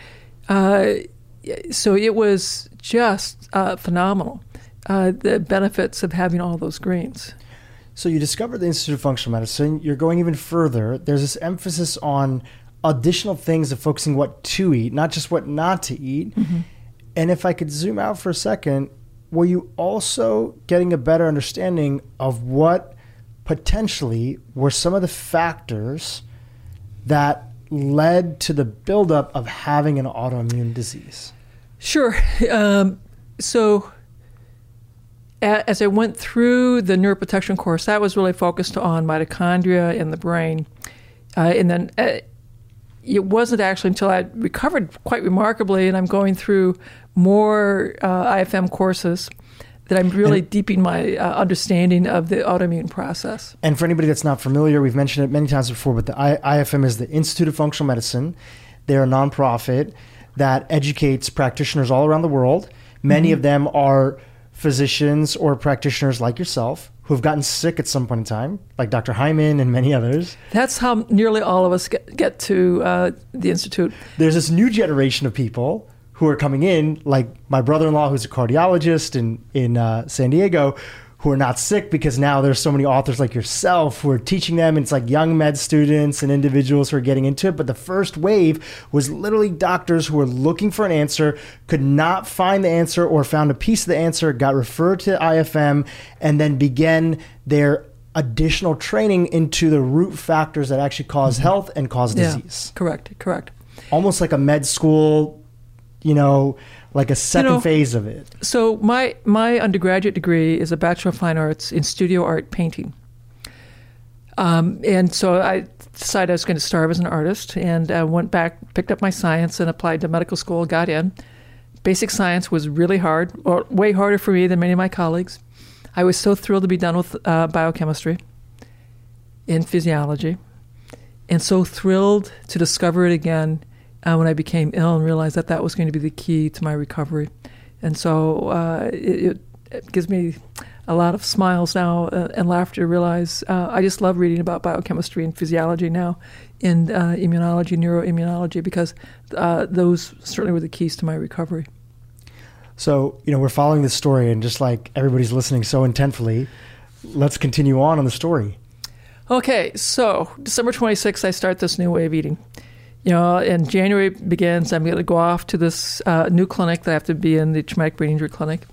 A: Uh, so, it was just uh, phenomenal, uh, the benefits of having all those greens.
B: So you discovered the Institute of Functional Medicine. You're going even further. There's this emphasis on additional things of focusing what to eat, not just what not to eat. Mm-hmm. And if I could zoom out for a second, were you also getting a better understanding of what potentially were some of the factors that led to the buildup of having an autoimmune disease?
A: Sure. Um, so as I went through the neuroprotection course, that was really focused on mitochondria in the brain. Uh, and then uh, it wasn't actually until I recovered quite remarkably, and I'm going through more uh, IFM courses that I'm really and, deepening my uh, understanding of the autoimmune process.
B: And for anybody that's not familiar, we've mentioned it many times before, but the I- IFM is the Institute of Functional Medicine. They're a nonprofit that educates practitioners all around the world. Many mm-hmm. of them are physicians or practitioners like yourself who have gotten sick at some point in time, like Dr. Hyman and many others.
A: That's how nearly all of us get, get to uh, the Institute.
B: There's this new generation of people who are coming in, like my brother in law, who's a cardiologist in, in uh, San Diego, who are not sick because now there's so many authors like yourself who are teaching them. And it's like young med students and individuals who are getting into it. But the first wave was literally doctors who were looking for an answer, could not find the answer or found a piece of the answer, got referred to IFM, and then began their additional training into the root factors that actually cause mm-hmm. health and cause
A: yeah,
B: disease.
A: Correct, correct.
B: Almost like a med school, you know, like a second you know, phase of it.
A: So my my undergraduate degree is a Bachelor of Fine Arts in Studio Art Painting. Um, and so I decided I was going to start as an artist and I went back, picked up my science, and applied to medical school. Got in. Basic science was really hard, or way harder for me than many of my colleagues. I was so thrilled to be done with uh, biochemistry and physiology, and so thrilled to discover it again uh, when I became ill and realized that that was going to be the key to my recovery. And so uh, it, it, gives me a lot of smiles now uh, and laughter to realize uh, I just love reading about biochemistry and physiology now in uh, immunology, neuroimmunology, because uh, those certainly were the keys to my recovery.
B: So, you know, we're following this story, and just like everybody's listening so intentfully, let's continue on on the story.
A: Okay, so December 26th, I start this new way of eating. You know, and January begins. I'm going to go off to this uh, new clinic that I have to be in, the traumatic brain injury clinic.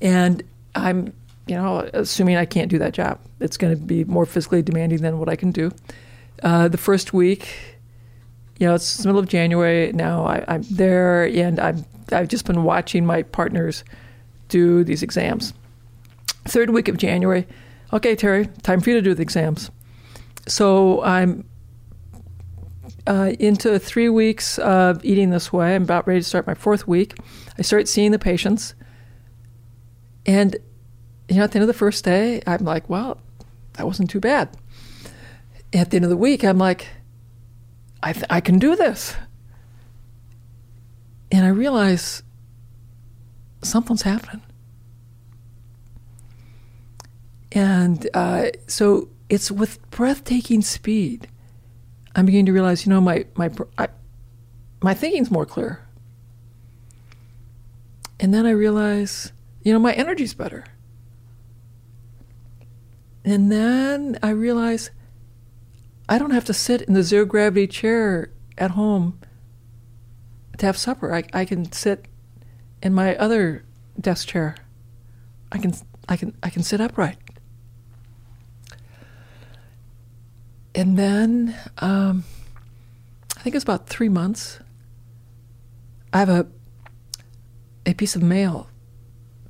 A: And I'm, you know, assuming I can't do that job. It's going to be more physically demanding than what I can do. Uh, the first week, you know, it's the middle of January now. I, I'm there, and I'm I've just been watching my partners do these exams. Third week of January, okay, Terry, time for you to do the exams. So I'm uh, into three weeks of eating this way. I'm about ready to start my fourth week. I start seeing the patients, and you know, at the end of the first day, I'm like, well, that wasn't too bad. At the end of the week, I'm like, I, th- I can do this. And I realize something's happening. And uh, so it's with breathtaking speed. I'm beginning to realize, you know, my my I, my thinking's more clear. And then I realize, you know, my energy's better. And then I realize I don't have to sit in the zero gravity chair at home to have supper. I, I can sit in my other desk chair. I can I can I can sit upright. And then um, I think it's about three months. I have a a piece of mail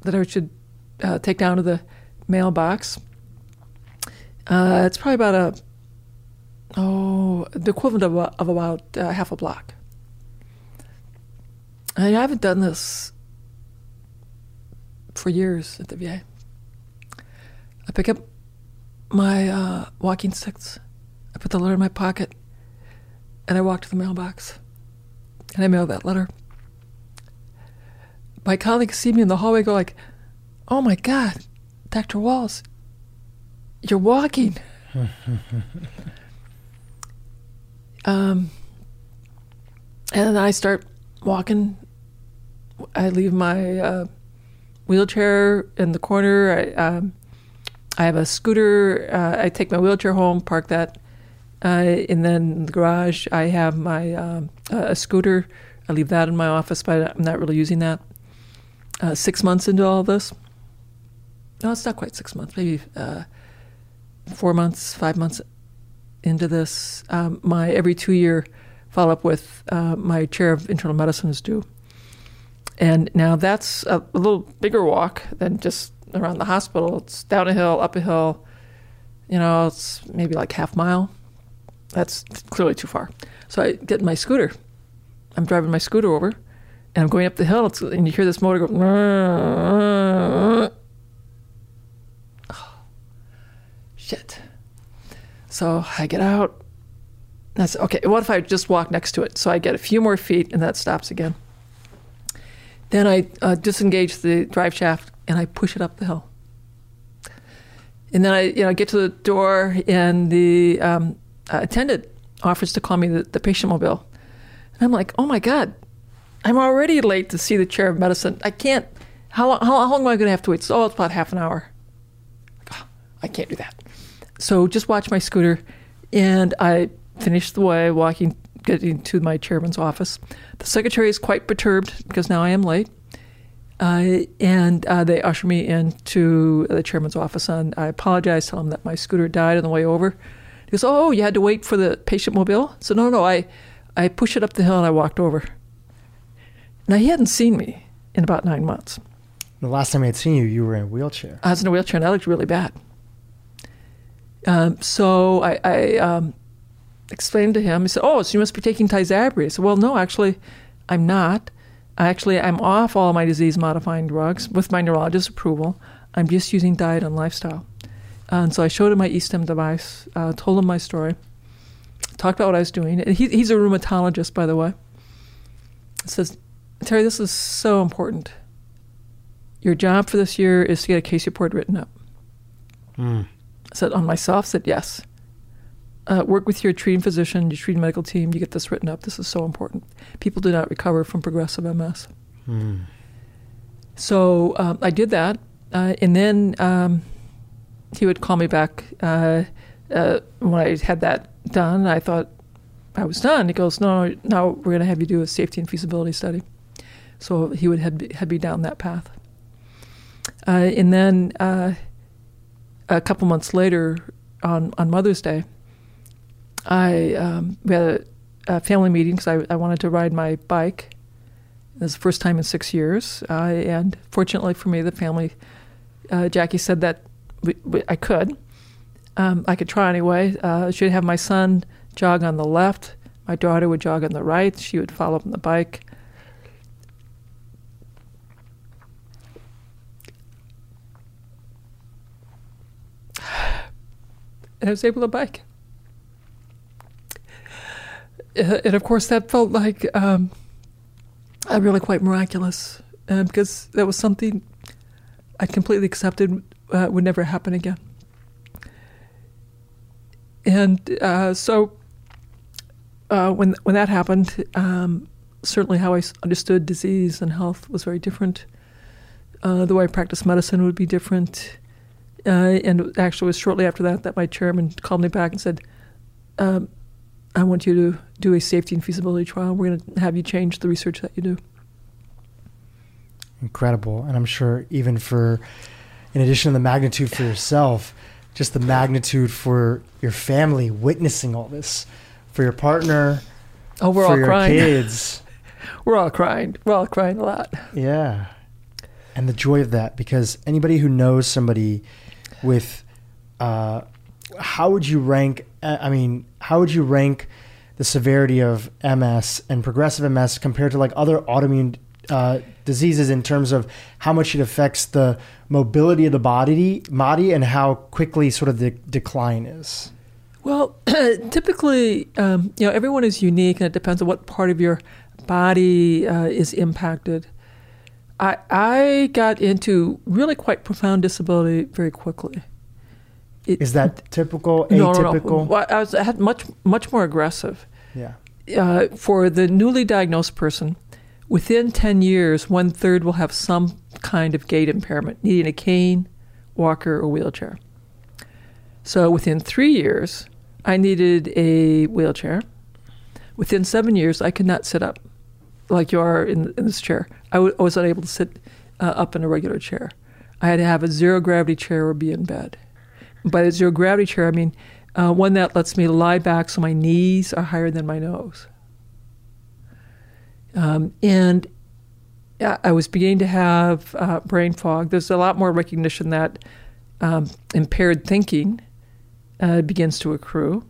A: that I should uh, take down to the mailbox. Uh, it's probably about a oh the equivalent of, a, of about uh, half a block. I haven't done this for years at the VA. I pick up my uh, walking sticks, I put the letter in my pocket, and I walk to the mailbox, and I mail that letter. My colleagues see me in the hallway, go like, "Oh my God, Dr. Wahls, you're walking." um, and I start walking I leave my uh, wheelchair in the corner. I, um, I have a scooter. Uh, I take my wheelchair home, park that, uh, and then in the garage I have my um, a scooter. I leave that in my office, but I'm not really using that. Uh, six months into all this, no, it's not quite six months. Maybe uh, four months, five months into this. Um, my every two year follow up with uh, my chair of internal medicine is due. And now that's a, a, little bigger walk than just around the hospital. It's down a hill, up a hill. You know, it's maybe like half mile. That's clearly too far. So I get my scooter. I'm driving my scooter over, and I'm going up the hill, and you hear this motor go. Oh, shit. So I get out. That's okay. What if I just walk next to it? So I get a few more feet, and that stops again. Then I uh, disengage the drive shaft and I push it up the hill. And then I, you know, get to the door and the um, uh, attendant offers to call me the, the patient mobile. And I'm like, oh my God, I'm already late to see the chair of medicine. I can't, how, how, how long am I going to have to wait? So, oh, it's about half an hour. Oh, I can't do that. So just watch my scooter. And I finish the way walking getting to my chairman's office. The secretary is quite perturbed because now I am late. Uh, and uh, they usher me into the chairman's office, and I apologize, tell him that my scooter died on the way over. He goes, "Oh, you had to wait for the patient mobile?" So no, no, I, I pushed it up the hill and I walked over. Now he hadn't seen me in about nine months.
B: The last time I had seen you, you were in a wheelchair.
A: I was in a wheelchair, and I looked really bad. Um, so I, I um, explained to him. He said, "Oh, so you must be taking Tysabri." I said, "Well, no, actually, I'm not. Actually, I'm off all my disease-modifying drugs with my neurologist's approval. I'm just using diet and lifestyle." And so I showed him my eSTEM device, uh, told him my story, talked about what I was doing. He, he's a rheumatologist, by the way. He says, "Terry, this is so important. Your job for this year is to get a case report written up.
B: Mm.
A: I said, On myself? said, Yes. Uh, work with your treating physician, your treating medical team. You get this written up. This is so important. People do not recover from progressive MS.
B: Mm.
A: So um, I did that. Uh, and then um, he would call me back uh, uh, when I had that done. I thought I was done. He goes, No, now we're going to have you do a safety and feasibility study. So he would head me down that path. Uh, and then uh, a couple months later, on, on Mother's Day, I um, we had a, a family meeting because I, I wanted to ride my bike. It was the first time in six years, and fortunately for me, the family, uh, Jackie said that we, we, I could. Um, I could try anyway. Uh, she'd have my son jog on the left, my daughter would jog on the right. She would follow up on the bike. And I was able to bike and of course, that felt like um, uh, really quite miraculous uh, because that was something I completely accepted uh, would never happen again. And uh, so, uh, when when that happened, um, certainly how I understood disease and health was very different. Uh, the way I practiced medicine would be different. and actually, it was shortly after that that my chairman called me back and said. Um, I want you to do a safety and feasibility trial. We're going to have you change the research that you do.
B: Incredible. And I'm sure even for, in addition to the magnitude for yourself, just the magnitude for your family witnessing all this, for your partner,
A: oh, we're all crying.
B: kids.
A: we're all crying. We're all crying a lot.
B: Yeah. And the joy of that, because anybody who knows somebody with, uh, how would you rank? Uh, I mean, how would you rank the severity of MS and progressive MS compared to like other autoimmune uh, diseases in terms of how much it affects the mobility of the body, body, and how quickly sort of the decline is?
A: Well, typically, um, you know, everyone is unique, and it depends on what part of your body uh, is impacted. I I got into really quite profound disability very quickly.
B: It, is that typical?
A: No,
B: atypical?
A: no, no. Well, I, was, I had much much more aggressive.
B: Yeah.
A: Uh, for the newly diagnosed person, within ten years, one third will have some kind of gait impairment, needing a cane, walker, or wheelchair. So within three years, I needed a wheelchair. Within seven years, I could not sit up like you are in, in this chair. I, w- I was unable to sit uh, up in a regular chair. I had to have a zero gravity chair or be in bed. By the zero gravity chair, I mean uh, one that lets me lie back so my knees are higher than my nose. Um, and I was beginning to have uh, brain fog. There's a lot more recognition that um, impaired thinking uh, begins to accrue.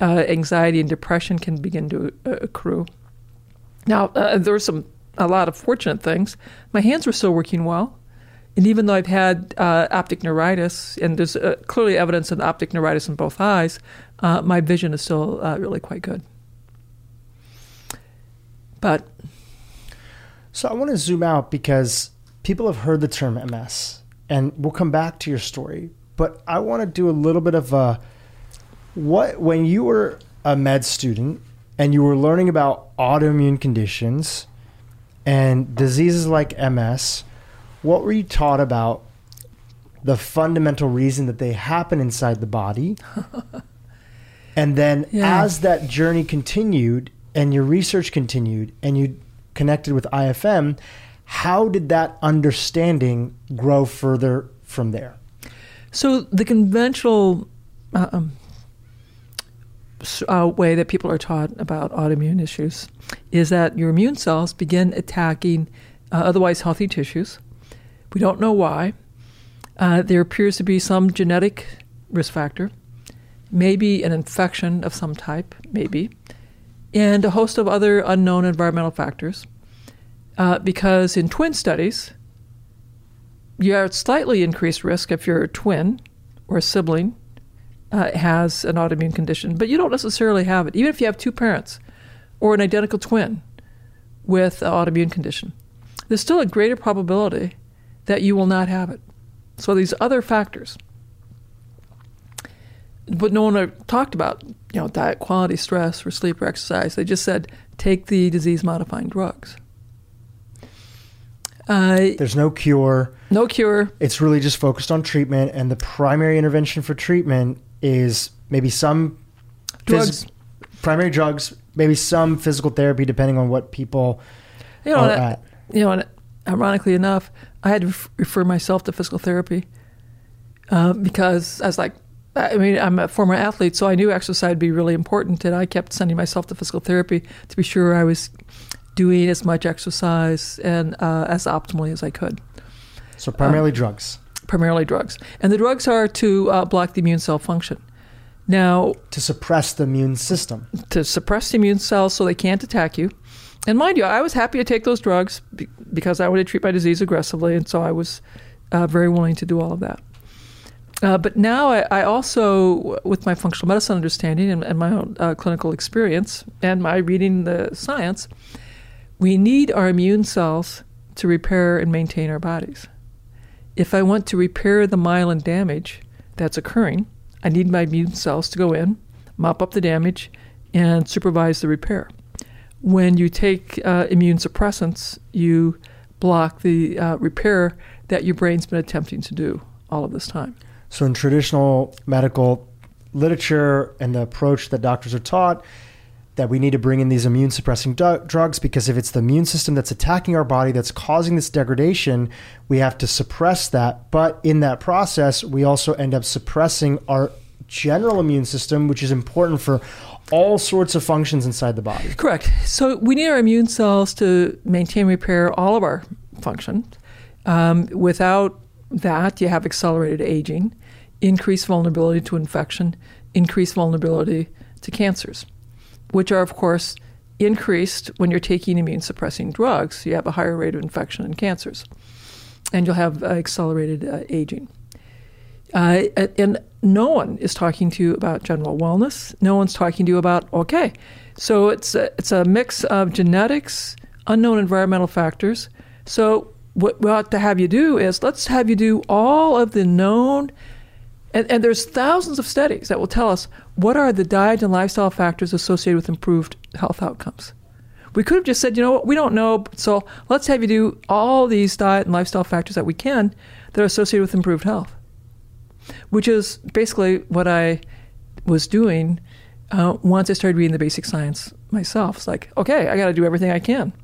A: Uh, anxiety and depression can begin to uh, accrue. Now, uh, there were some a lot of fortunate things. My hands were still working well. And even though I've had uh, optic neuritis, and there's uh, clearly evidence of optic neuritis in both eyes, uh, my vision is still uh, really quite good. But.
B: So I want to zoom out because people have heard the term MS, and we'll come back to your story. But I want to do a little bit of a what when you were a med student and you were learning about autoimmune conditions and diseases like MS what were you taught about the fundamental reason that they happen inside the body? and then yeah. as that journey continued and your research continued and you connected with IFM, how did that understanding grow further from there?
A: So the conventional uh, um, uh, way that people are taught about autoimmune issues is that your immune cells begin attacking uh, otherwise healthy tissues we don't know why. Uh, there appears to be some genetic risk factor, maybe an infection of some type, maybe, and a host of other unknown environmental factors. Uh, because in twin studies, you are at slightly increased risk if your twin or a sibling uh, has an autoimmune condition, but you don't necessarily have it, even if you have two parents or an identical twin with an autoimmune condition. There's still a greater probability that you will not have it. So these other factors. But no one talked about, you know, diet quality, stress, or sleep or exercise. They just said take the disease modifying drugs.
B: Uh, There's no cure.
A: No cure.
B: It's really just focused on treatment, and the primary intervention for treatment is maybe some
A: drugs, phys-
B: primary drugs, maybe some physical therapy, depending on what people
A: you know, are at. You know, and ironically enough, I had to refer myself to physical therapy uh, because I was like, I mean, I'm a former athlete, so I knew exercise would be really important, and I kept sending myself to physical therapy to be sure I was doing as much exercise and uh, as optimally as I could.
B: So primarily um, drugs.
A: Primarily drugs, and the drugs are to uh, block the immune cell function. Now,
B: to suppress the immune system.
A: To suppress the immune cells so they can't attack you. And mind you, I was happy to take those drugs because I wanted to treat my disease aggressively, and so I was uh, very willing to do all of that. Uh, but now I, I, also, with my functional medicine understanding and, and my own uh, clinical experience and my reading the science, we need our immune cells to repair and maintain our bodies. If I want to repair the myelin damage that's occurring, I need my immune cells to go in, mop up the damage, and supervise the repair. When you take uh, immune suppressants, you block the uh, repair that your brain's been attempting to do all of this time.
B: So, in traditional medical literature and the approach that doctors are taught, that we need to bring in these immune suppressing drugs because if it's the immune system that's attacking our body that's causing this degradation, we have to suppress that. But in that process, we also end up suppressing our general immune system, which is important for all sorts of functions inside the body.
A: Correct. So we need our immune cells to maintain repair all of our functions. Um, without that, you have accelerated aging, increased vulnerability to infection, increased vulnerability to cancers which are, of course, increased when you're taking immune suppressing drugs. You have a higher rate of infection and cancers, and you'll have uh, accelerated uh, aging. Uh, and no one is talking to you about general wellness. No one's talking to you about okay. So it's a, it's a mix of genetics, unknown environmental factors. So what we ought to have you do is let's have you do all of the known and, and there's thousands of studies that will tell us what are the diet and lifestyle factors associated with improved health outcomes. We could have just said, you know what, we don't know, so let's have you do all these diet and lifestyle factors that we can that are associated with improved health, which is basically what I was doing uh, once I started reading the basic science myself. It's like, okay, I got to do everything I can.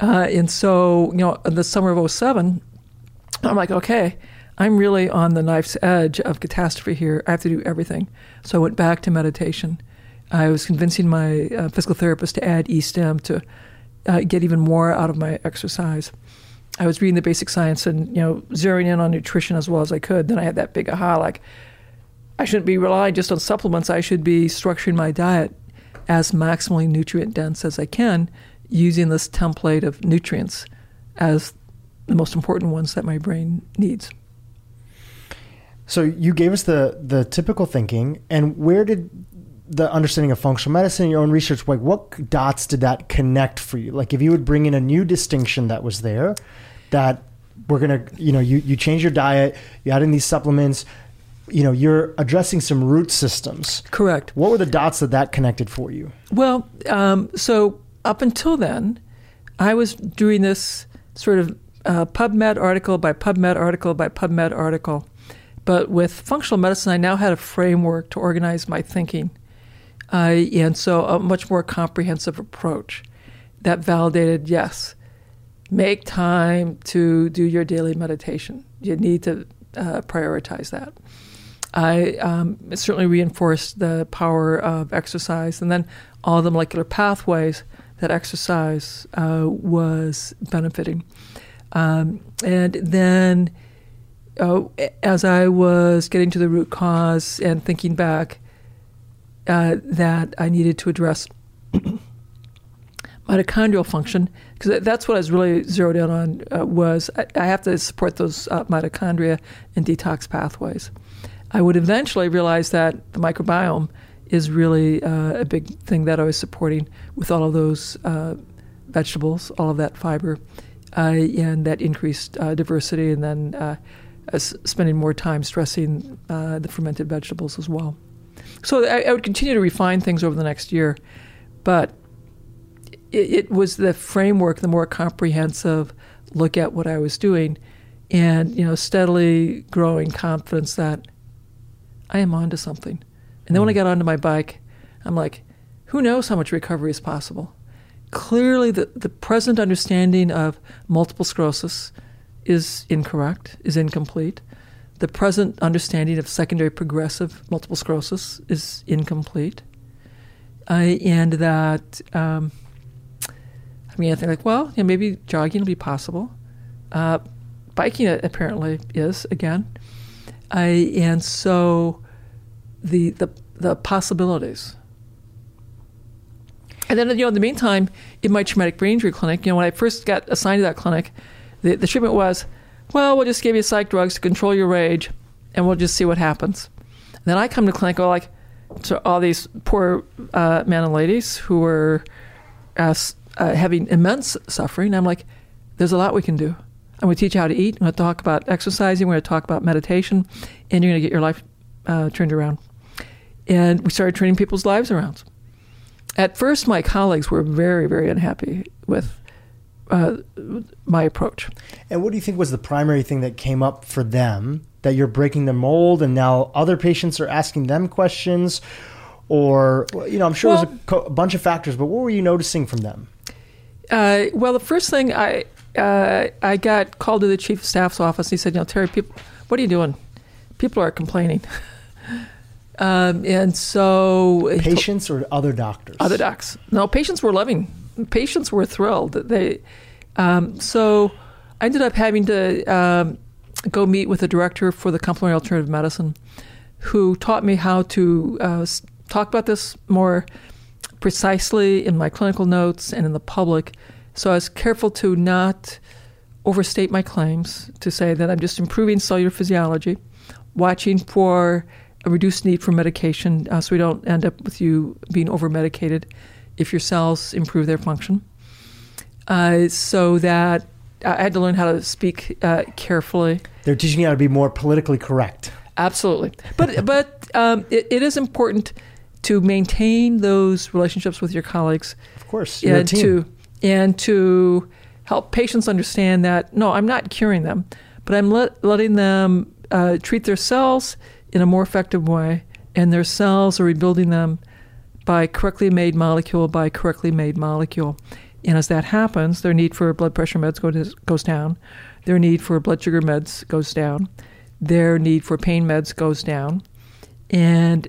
A: Uh, and so, you know, in the summer of 07, I'm like, okay, I'm really on the knife's edge of catastrophe here. I have to do everything. So I went back to meditation. I was convincing my uh, physical therapist to add E-stem to uh, get even more out of my exercise. I was reading the basic science and you know zeroing in on nutrition as well as I could. Then I had that big aha, like I shouldn't be relying just on supplements. I should be structuring my diet as maximally nutrient dense as I can, using this template of nutrients as the most important ones that my brain needs.
B: So you gave us the the typical thinking, and where did the understanding of functional medicine, your own research, like what dots did that connect for you? Like if you would bring in a new distinction that was there, that we're gonna, you know, you you change your diet, you add in these supplements, you know, you're addressing some root systems.
A: Correct.
B: What were the dots that that connected for you?
A: Well, um, so up until then, I was doing this sort of uh, PubMed article by PubMed article by PubMed article but with functional medicine, I now had a framework to organize my thinking. Uh, and so a much more comprehensive approach that validated yes, make time to do your daily meditation. You need to uh, prioritize that. I um, certainly reinforced the power of exercise and then all the molecular pathways that exercise uh, was benefiting. Um, and then uh, as I was getting to the root cause and thinking back, uh, that I needed to address mitochondrial function because that's what I was really zeroed in on uh, was I, I, have to support those uh, mitochondria and detox pathways. I would eventually realize that the microbiome is really uh, a big thing that I was supporting with all of those uh, vegetables, all of that fiber, uh, and that increased uh, diversity, and then uh, spending more time stressing the fermented vegetables as well. So I, I, would continue to refine things over the next year, but it, it was the framework, the more comprehensive look at what I was doing, and you know, steadily growing confidence that I am onto something. And then when I mm. got onto my bike, I'm like, who knows how much recovery is possible? Clearly, the, the present understanding of multiple sclerosis is incorrect, is incomplete. The present understanding of secondary progressive multiple sclerosis is incomplete. Uh, and that, um, I mean, I think like, well, yeah, maybe jogging will be possible. Uh, biking apparently is again. Uh, and so the, the, the possibilities. And then, you know, in the meantime, in my traumatic brain injury clinic, you know, when I first got assigned to that clinic, the, the treatment was, well, we'll just give you psych drugs to control your rage, and we'll just see what happens. And then I come to clinic, all like, to all these poor uh, men and ladies who were uh, uh, having immense suffering. I'm like, there's a lot we can do. I'm going to teach you how to eat. I'm going to talk about exercising. We're going to talk about meditation, and you're going to get your life uh, turned around. And we started turning people's lives around. At first, my colleagues were very, very unhappy with uh, my approach.
B: And what do you think was the primary thing that came up for them that you're breaking the mold and now other patients are asking them questions? Or, you know, I'm sure well, it was a, co- a, bunch of factors, but what were you noticing from them?
A: Uh, well, the first thing I, uh, I got called to the chief of staff's office. He said, you know, Terry, people, what are you doing? People are complaining. um, and so
B: patients or other doctors?
A: Other docs. No, patients were loving patients were thrilled. They um, so I ended up having to um, go meet with the director for the complementary alternative medicine, who taught me how to uh, talk about this more precisely in my clinical notes and in the public. So I was careful to not overstate my claims, to say that I'm just improving cellular physiology, watching for a reduced need for medication uh, so we don't end up with you being over medicated if your cells improve their function. Uh, so that I had to learn how to speak uh, carefully.
B: They're teaching you how to be more politically correct.
A: Absolutely, but but um, it, it is important to maintain those relationships with your colleagues.
B: Of course,
A: and to and to help patients understand that no, I'm not curing them, but I'm let, letting them uh, treat their cells in a more effective way, and their cells are rebuilding them by correctly made molecule by correctly made molecule. And as that happens, their need for blood pressure meds goes, down, their need for blood sugar meds goes down, their need for pain meds goes down, and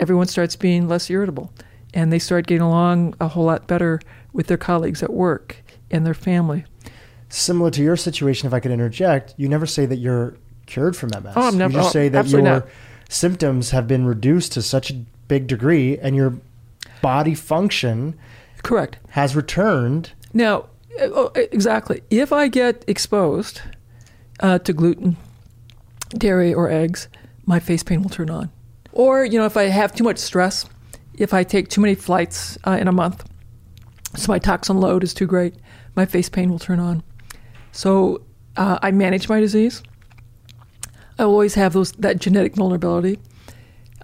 A: everyone starts being less irritable. And they start getting along a whole lot better with their colleagues at work and their family.
B: Similar to your situation, if I could interject, you never say that you're cured from MS.
A: Oh, I'm never.
B: You just
A: oh,
B: say that your
A: not.
B: symptoms have been reduced to such a big degree and your body function
A: correct
B: has returned
A: now uh, oh, exactly if i get exposed uh, to gluten dairy or eggs my face pain will turn on or you know if i have too much stress if i take too many flights uh, in a month so my toxin load is too great my face pain will turn on so uh, i manage my disease i always have those that genetic vulnerability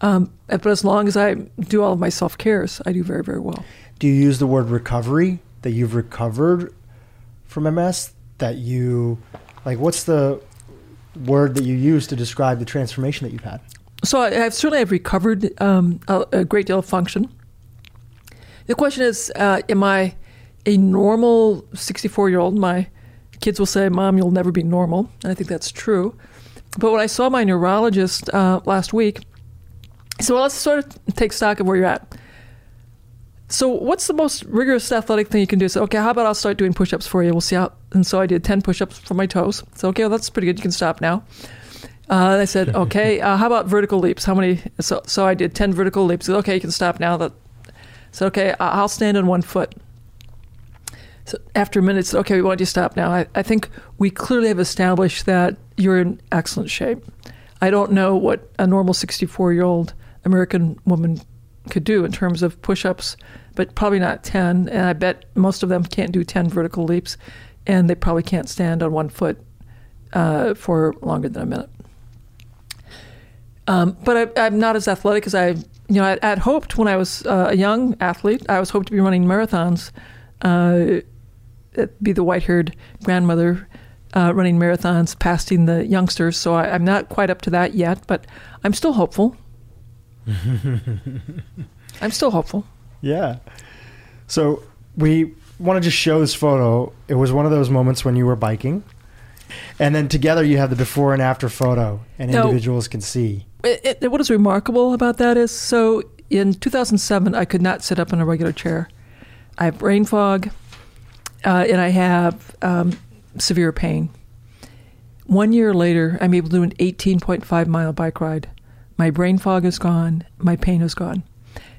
A: um, but as long as I do all of my self cares, I do very, very well.
B: Do you use the word recovery that you've recovered from MS? That you, like, what's the word that you use to describe the transformation that you've had?
A: So I, have certainly have recovered um, a, a, great deal of function. The question is, uh, am I a normal 64 year old? My kids will say, "Mom, you'll never be normal," and I think that's true. But when I saw my neurologist uh, last week, so let's sort of take stock of where you're at. So, what's the most rigorous athletic thing you can do? So, okay, how about I'll start doing push ups for you? We'll see how. And so I did 10 push ups for my toes. So, okay, well, that's pretty good. You can stop now. Uh, I said, okay, uh, how about vertical leaps? How many? So, so I did 10 vertical leaps. Said, okay, you can stop now. That, so, okay, I'll stand on one foot. So after a minute, said, okay, we want you to stop now. I, I think we clearly have established that you're in excellent shape. I don't know what a normal 64 year old American woman could do in terms of push ups, but probably not 10. And I bet most of them can't do 10 vertical leaps. and they probably can't stand on one foot uh, for longer than a minute. Um, but I, am not as athletic as I, you know, I had hoped when I was uh, a young athlete. I was hoped to be running marathons, uh, be the white-haired grandmother uh, running marathons, passing the youngsters. So I, I'm not quite up to that yet, but I'm still hopeful. I'm still hopeful.
B: Yeah. So we want to just show this photo. It was one of those moments when you were biking, and then together you have the before and after photo, and now, individuals can see.
A: It, it, what is remarkable about that is so in 2007 I could not sit up in a regular chair. I have brain fog, uh, and I have um, severe pain. One year later, I'm able to do an 18.5 mile bike ride. My brain fog is gone. My pain is gone.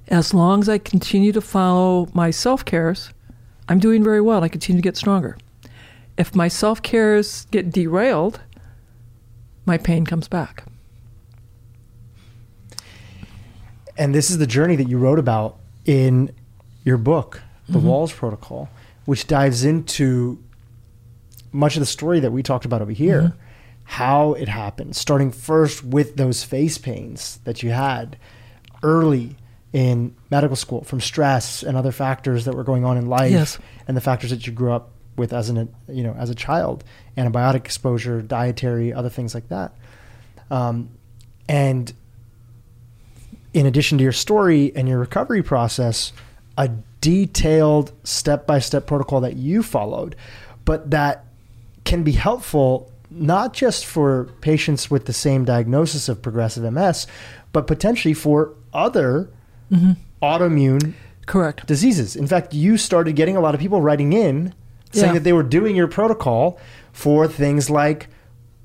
A: As long as I continue to follow my self cares, I'm doing very well. I continue to get stronger. If my self cares get derailed, my pain comes back.
B: And this is the journey that you wrote about in your book, The mm-hmm. Wahls Protocol, which dives into much of the story that we talked about over here. Mm-hmm. How it happened, starting first with those face pains that you had early in medical school from stress and other factors that were going on in life
A: yes.
B: and the factors that you grew up with as an you know as a child antibiotic exposure dietary other things like that um, and in addition to your story and your recovery process a detailed step-by-step protocol that you followed but that can be helpful not just for patients with the same diagnosis of progressive ms but potentially for other mm-hmm. autoimmune
A: correct
B: diseases. In fact, you started getting a lot of people writing in saying yeah. that they were doing your protocol for things like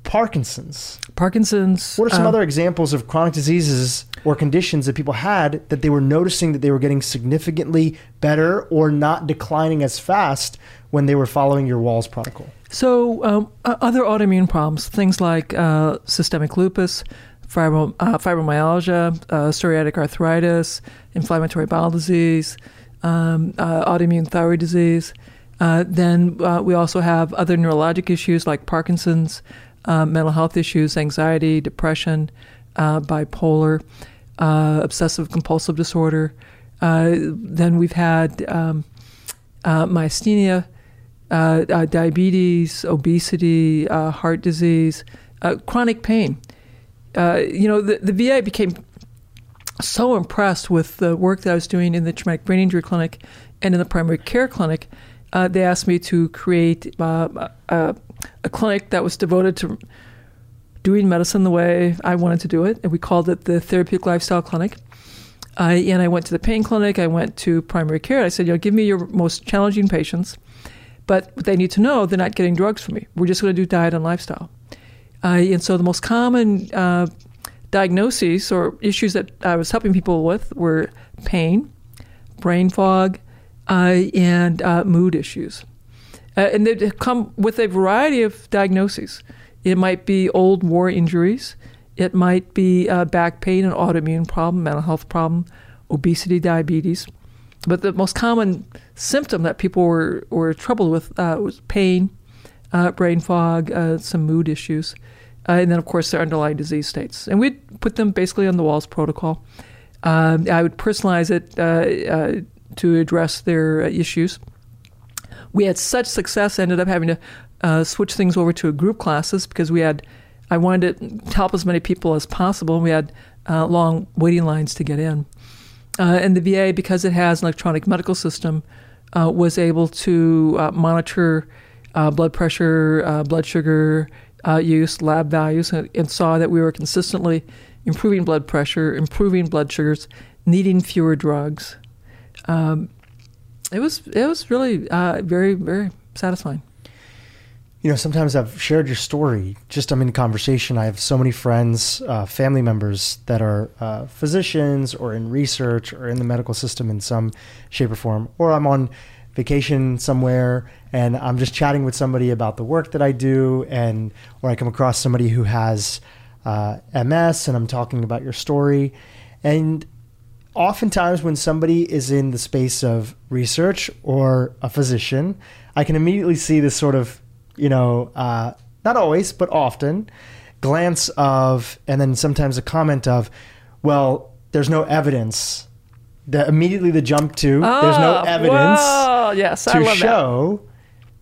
B: Parkinson's.
A: Parkinson's.
B: What are some um, other examples of chronic diseases or conditions that people had that they were noticing that they were getting significantly better or not declining as fast when they were following your Wahls protocol?
A: So, um, other autoimmune problems, things like uh, systemic lupus, fibro, uh, fibromyalgia, uh, psoriatic arthritis, inflammatory bowel disease, um, uh, autoimmune thyroid disease. Uh, then uh, we also have other neurologic issues like Parkinson's, uh, mental health issues, anxiety, depression, bipolar, obsessive compulsive disorder. then we've had um, myasthenia, diabetes, obesity, heart disease, chronic pain. Uh, you know, the, the VA became so impressed with the work that I was doing in the traumatic brain injury clinic and in the primary care clinic. Uh, they asked me to create uh, a, a, clinic that was devoted to doing medicine the way I wanted to do it, and we called it the Therapeutic Lifestyle Clinic. I, and I went to the pain clinic. I went to primary care. I said, you know, give me your most challenging patients, but they need to know they're not getting drugs from me. We're just going to do diet and lifestyle. Uh, and so the most common uh, diagnoses or issues that I was helping people with were pain, brain fog, uh, and mood issues. Uh, and they come with a variety of diagnoses. It might be old war injuries. It might be uh, back pain, an autoimmune problem, mental health problem, obesity, diabetes. But the most common symptom that people were, were troubled with was pain, brain fog, some mood issues. Uh, and then, of course, their underlying disease states. And we'd put them basically on the Wahls protocol. Um, I would personalize it uh, uh, to address their uh, issues. We had such success, I ended up having to uh, switch things over to group classes because we had, I wanted to help as many people as possible. We had uh, long waiting lines to get in. and the VA, because it has an electronic medical system, was able to monitor blood pressure, blood sugar, uh, use, lab values, and, and, saw that we were consistently improving blood pressure, improving blood sugars, needing fewer drugs. Um, it was it was really uh, very very satisfying.
B: You know, sometimes I've shared your story. Just I'm in conversation. I have so many friends, uh, family members that are uh, physicians or in research or in the medical system in some shape or form, or I'm on vacation somewhere and I'm just chatting with somebody about the work that I do, and or I come across somebody who has uh, MS, and I'm talking about your story, and oftentimes when somebody is in the space of research or a physician, I can immediately see this sort of, you know, uh, not always, but often, glance of, and then sometimes a comment of, well, there's no evidence. The, immediately the jump to, there's no
A: Ah,
B: evidence
A: whoa, yes,
B: to
A: love that.
B: show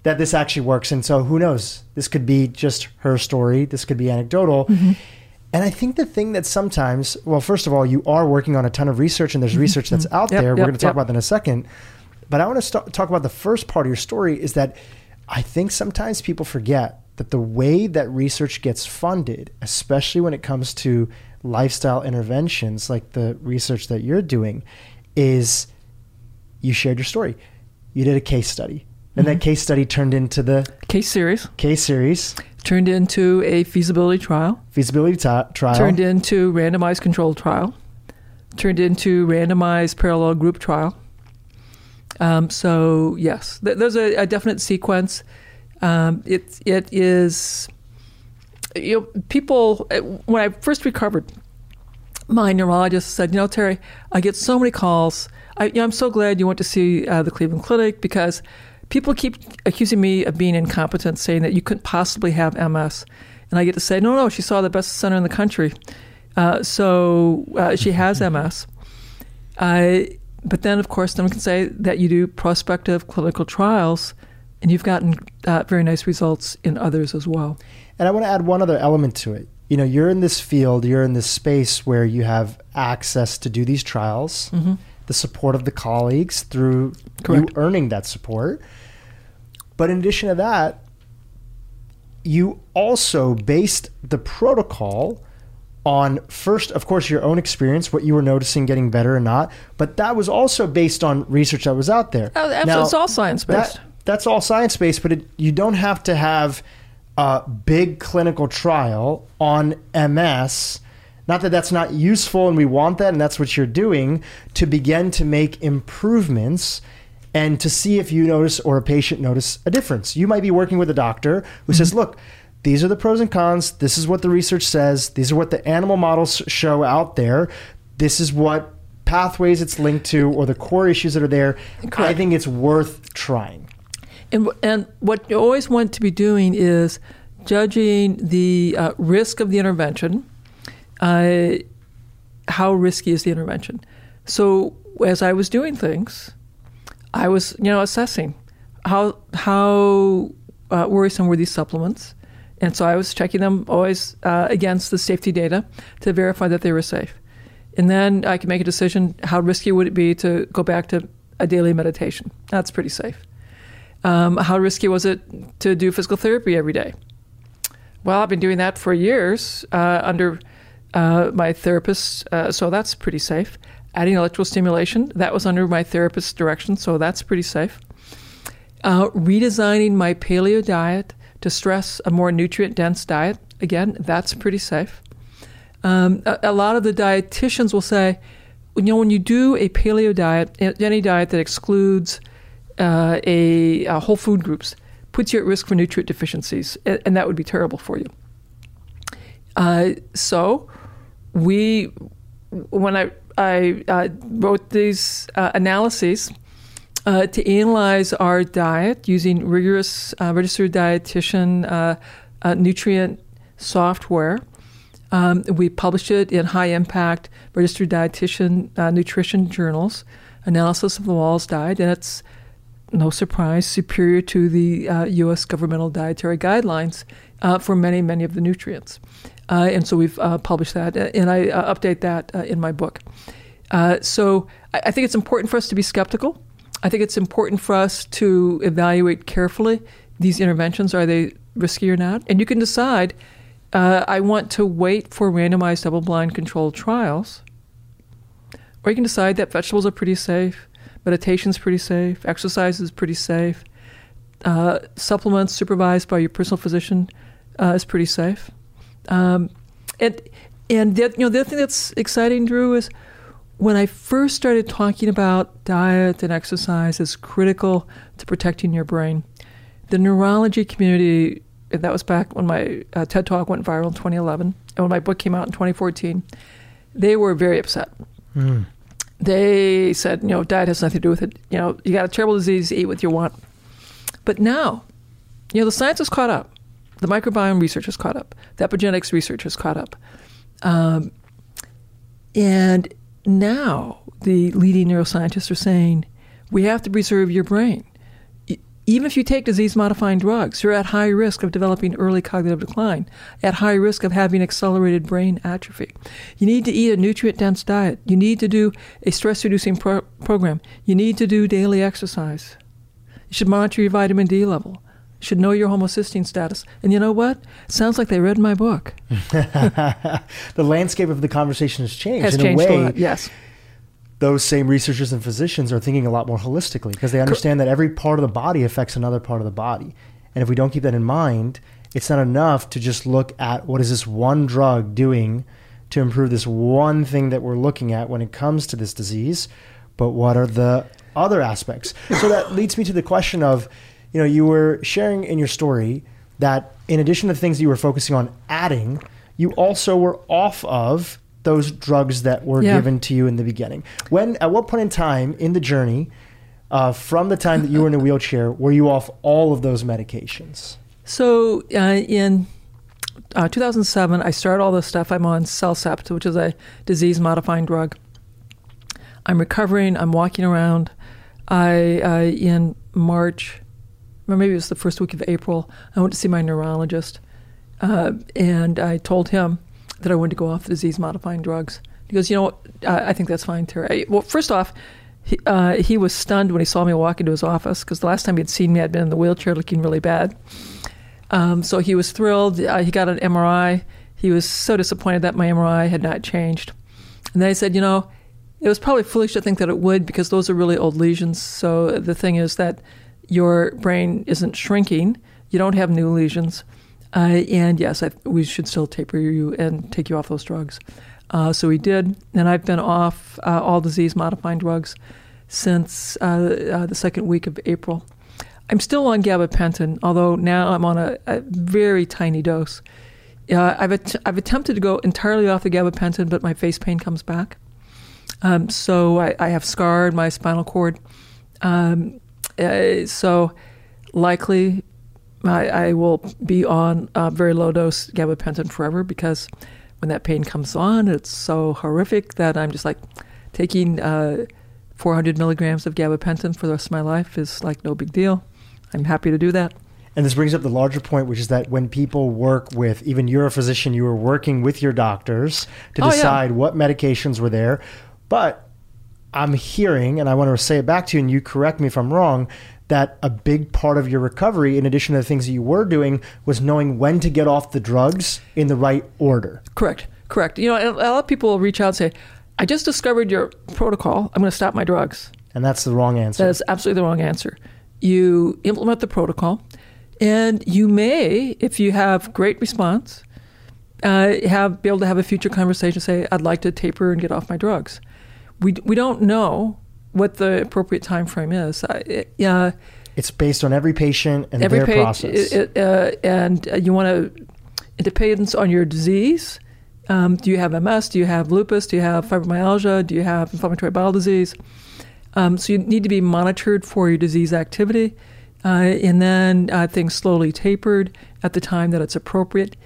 B: that. this actually works. And so who knows? This could be just her story. This could be anecdotal.
A: Mm-hmm.
B: And I think the thing that sometimes, well, first of all, you are working on a ton of research and there's research that's out
A: Mm-hmm. Yep,
B: there. We're going to talk
A: yep.
B: about that in a second. But I want to st- talk about the first part of your story is that I think sometimes people forget that the way that research gets funded, especially when it comes to lifestyle interventions like the research that you're doing, is you shared your story. You did a case study. And
A: Mm-hmm.
B: that case study turned into the
A: Case series
B: case series,
A: turned into a feasibility trial,
B: feasibility ti- trial.
A: turned into randomized controlled trial, turned into randomized parallel group trial. Um, so yes, th- there's a, a definite sequence. Um, it it is, you know, people uh, when I first recovered, my neurologist said, you know, Terry, I get so many calls. I, you know, I'm so glad you went to see uh, the Cleveland Clinic because people keep accusing me of being incompetent, saying that you couldn't possibly have MS. And I get to say, no, no, she saw the best center in the country. Uh, so uh, she has MS. I, but then, of course, someone can say that you do prospective clinical trials and you've gotten uh, very nice results in others as well.
B: And I want to add one other element to it. You know, you're in this field, you're in this space where you have access to do these trials, the support of the colleagues through
A: Correct.
B: you earning that support. But in addition to that, you also based the protocol on first, of course, your own experience, what you were noticing getting better or not, but that was also based on research that was out there.
A: Oh, absolutely.
B: Now,
A: it's all science based.
B: that, that's all science based, but it, you don't have to have a big clinical trial on MS. Not that that's not useful and we want that and that's what you're doing to begin to make improvements and to see if you notice or a patient notice a difference. You might be working with a doctor who says, look, these are the pros and cons. This is what the research says. These are what the animal models show out there. This is what pathways it's linked to or the core issues that are there. I think it's worth trying.
A: And, and what you always want to be doing is judging the uh, risk of the intervention. Uh, how risky is the intervention? So as I was doing things, I was you know assessing how how uh, worrisome were these supplements, and so I was checking them always uh, against the safety data to verify that they were safe, and then I could make a decision: how risky would it be to go back to a daily meditation? That's pretty safe. Um, how risky was it to do physical therapy every day? Well, I've been doing that for years uh, under uh, my therapist, uh, so that's pretty safe. Adding electrical stimulation, that was under my therapist's direction, so that's pretty safe. Uh, redesigning my paleo diet to stress a more nutrient dense diet, again, that's pretty safe. Um, a, a lot of the dietitians will say, you know, when you do a paleo diet, any diet that excludes uh, a, uh whole food groups, puts you at risk for nutrient deficiencies, and, and that would be terrible for you. Uh, so, we, when I I uh, wrote these uh, analyses uh, to analyze our diet using rigorous uh, registered dietitian uh, uh, nutrient software. Um, we published it in high impact registered dietitian nutrition journals, analysis of the Wahls diet, and it's no surprise superior to the U.S. governmental dietary guidelines for many, many of the nutrients. Uh, and so we've uh, published that, and I uh, update that uh, in my book. Uh, so I, I think it's important for us to be skeptical. I think it's important for us to evaluate carefully these interventions. Are they risky or not? And you can decide uh, I want to wait for randomized double blind controlled trials, or you can decide that vegetables are pretty safe, meditation's pretty safe, exercise is pretty safe, uh, supplements supervised by your personal physician uh, is pretty safe. Um, and and the, you know the other thing that's exciting, Dhru, is when I first started talking about diet and exercise as critical to protecting your brain, the neurology community, and that was back when my uh, TED Talk went viral in 2011, and when my book came out in 2014, they were very upset. they said, you know, diet has nothing to do with it. You know, you got a terrible disease, eat what you want. But now, you know, the science has caught up. The microbiome research has caught up. The epigenetics research has caught up. Um, and now the leading neuroscientists are saying we have to preserve your brain. Even if you take disease modifying drugs, you're at high risk of developing early cognitive decline, at high risk of having accelerated brain atrophy. You need to eat a nutrient dense diet. You need to do a stress reducing pro- program. You need to do daily exercise. You should monitor your vitamin D level. Should know your homocysteine status. And you know what? Sounds like they read my book.
B: the landscape of the conversation has changed
A: Has
B: in
A: changed
B: a
A: a
B: way.
A: lot. Yes.
B: those same researchers and physicians are thinking a lot more holistically because they understand that every part of the body affects another part of the body. And if we don't keep that in mind, it's not enough to just look at what is this one drug doing to improve this one thing that we're looking at when it comes to this disease, but what are the other aspects? So that leads me to the question of, you know, you were sharing in your story that in addition to the things that you were focusing on adding, you also were off of those drugs that were
A: Yeah.
B: given to you in the beginning. When, at what point in time in the journey, uh, from the time that you were in a wheelchair, were you off all of those medications?
A: So uh, in uh, 2007, I started all this stuff. I'm on CellCept, which is a disease modifying drug. I'm recovering. I'm walking around. I uh, in March, or maybe it was the first week of April. I went to see my neurologist, uh, and I told him that I wanted to go off disease modifying drugs. He goes, you know what? I, I think that's fine, Terry. I- well, first off. He, uh, he was stunned when he saw me walk into his office because the last time he'd seen me, I'd been in the wheelchair looking really bad. Um, so he was thrilled. Uh, he got an MRI. He was so disappointed that my MRI had not changed. And then I said, you know, it was probably foolish to think that it would because those are really old lesions. So the thing is that your brain isn't shrinking. You don't have new lesions. Uh, and yes, I, we should still taper you and take you off those drugs. Uh, so we did. And I've been off uh, all disease modifying drugs since uh, uh, the second week of April. I'm still on gabapentin, although now I'm on a, a very tiny dose. Uh, I've I've attempted to go entirely off the gabapentin, but my face pain comes back. Um, so I, I have scarred my spinal cord. Um, uh, so likely I, I will be on a very low dose gabapentin forever because when that pain comes on, it's so horrific that I'm just like taking uh, 400 milligrams of gabapentin for the rest of my life is like no big deal. I'm happy to do that.
B: And this brings up the larger point, which is that when people work with, even you're a physician, you were working with your doctors to
A: Oh, yeah.
B: decide what medications were there. But I'm hearing, and I want to say it back to you, and you correct me if I'm wrong, that a big part of your recovery, in addition to the things that you were doing, was knowing when to get off the drugs in the right order.
A: Correct, correct. You know, a lot of people will reach out and say, I just discovered your protocol. I'm going to stop my drugs.
B: And that's the wrong answer.
A: That is absolutely the wrong answer. You implement the protocol, and you may, if you have great response, uh, have be able to have a future conversation. Say, I'd like to taper and get off my drugs. We we don't know what the appropriate time frame is. I- uh,
B: it's based on every patient and
A: every
B: their
A: page,
B: process.
A: it- uh, and uh, you want to. It depends on your disease. Um, do you have MS? Do you have lupus? Do you have fibromyalgia? Do you have inflammatory bowel disease? Um, so you need to be monitored for your disease activity, uh, and then uh, things slowly tapered at the time that it's appropriate.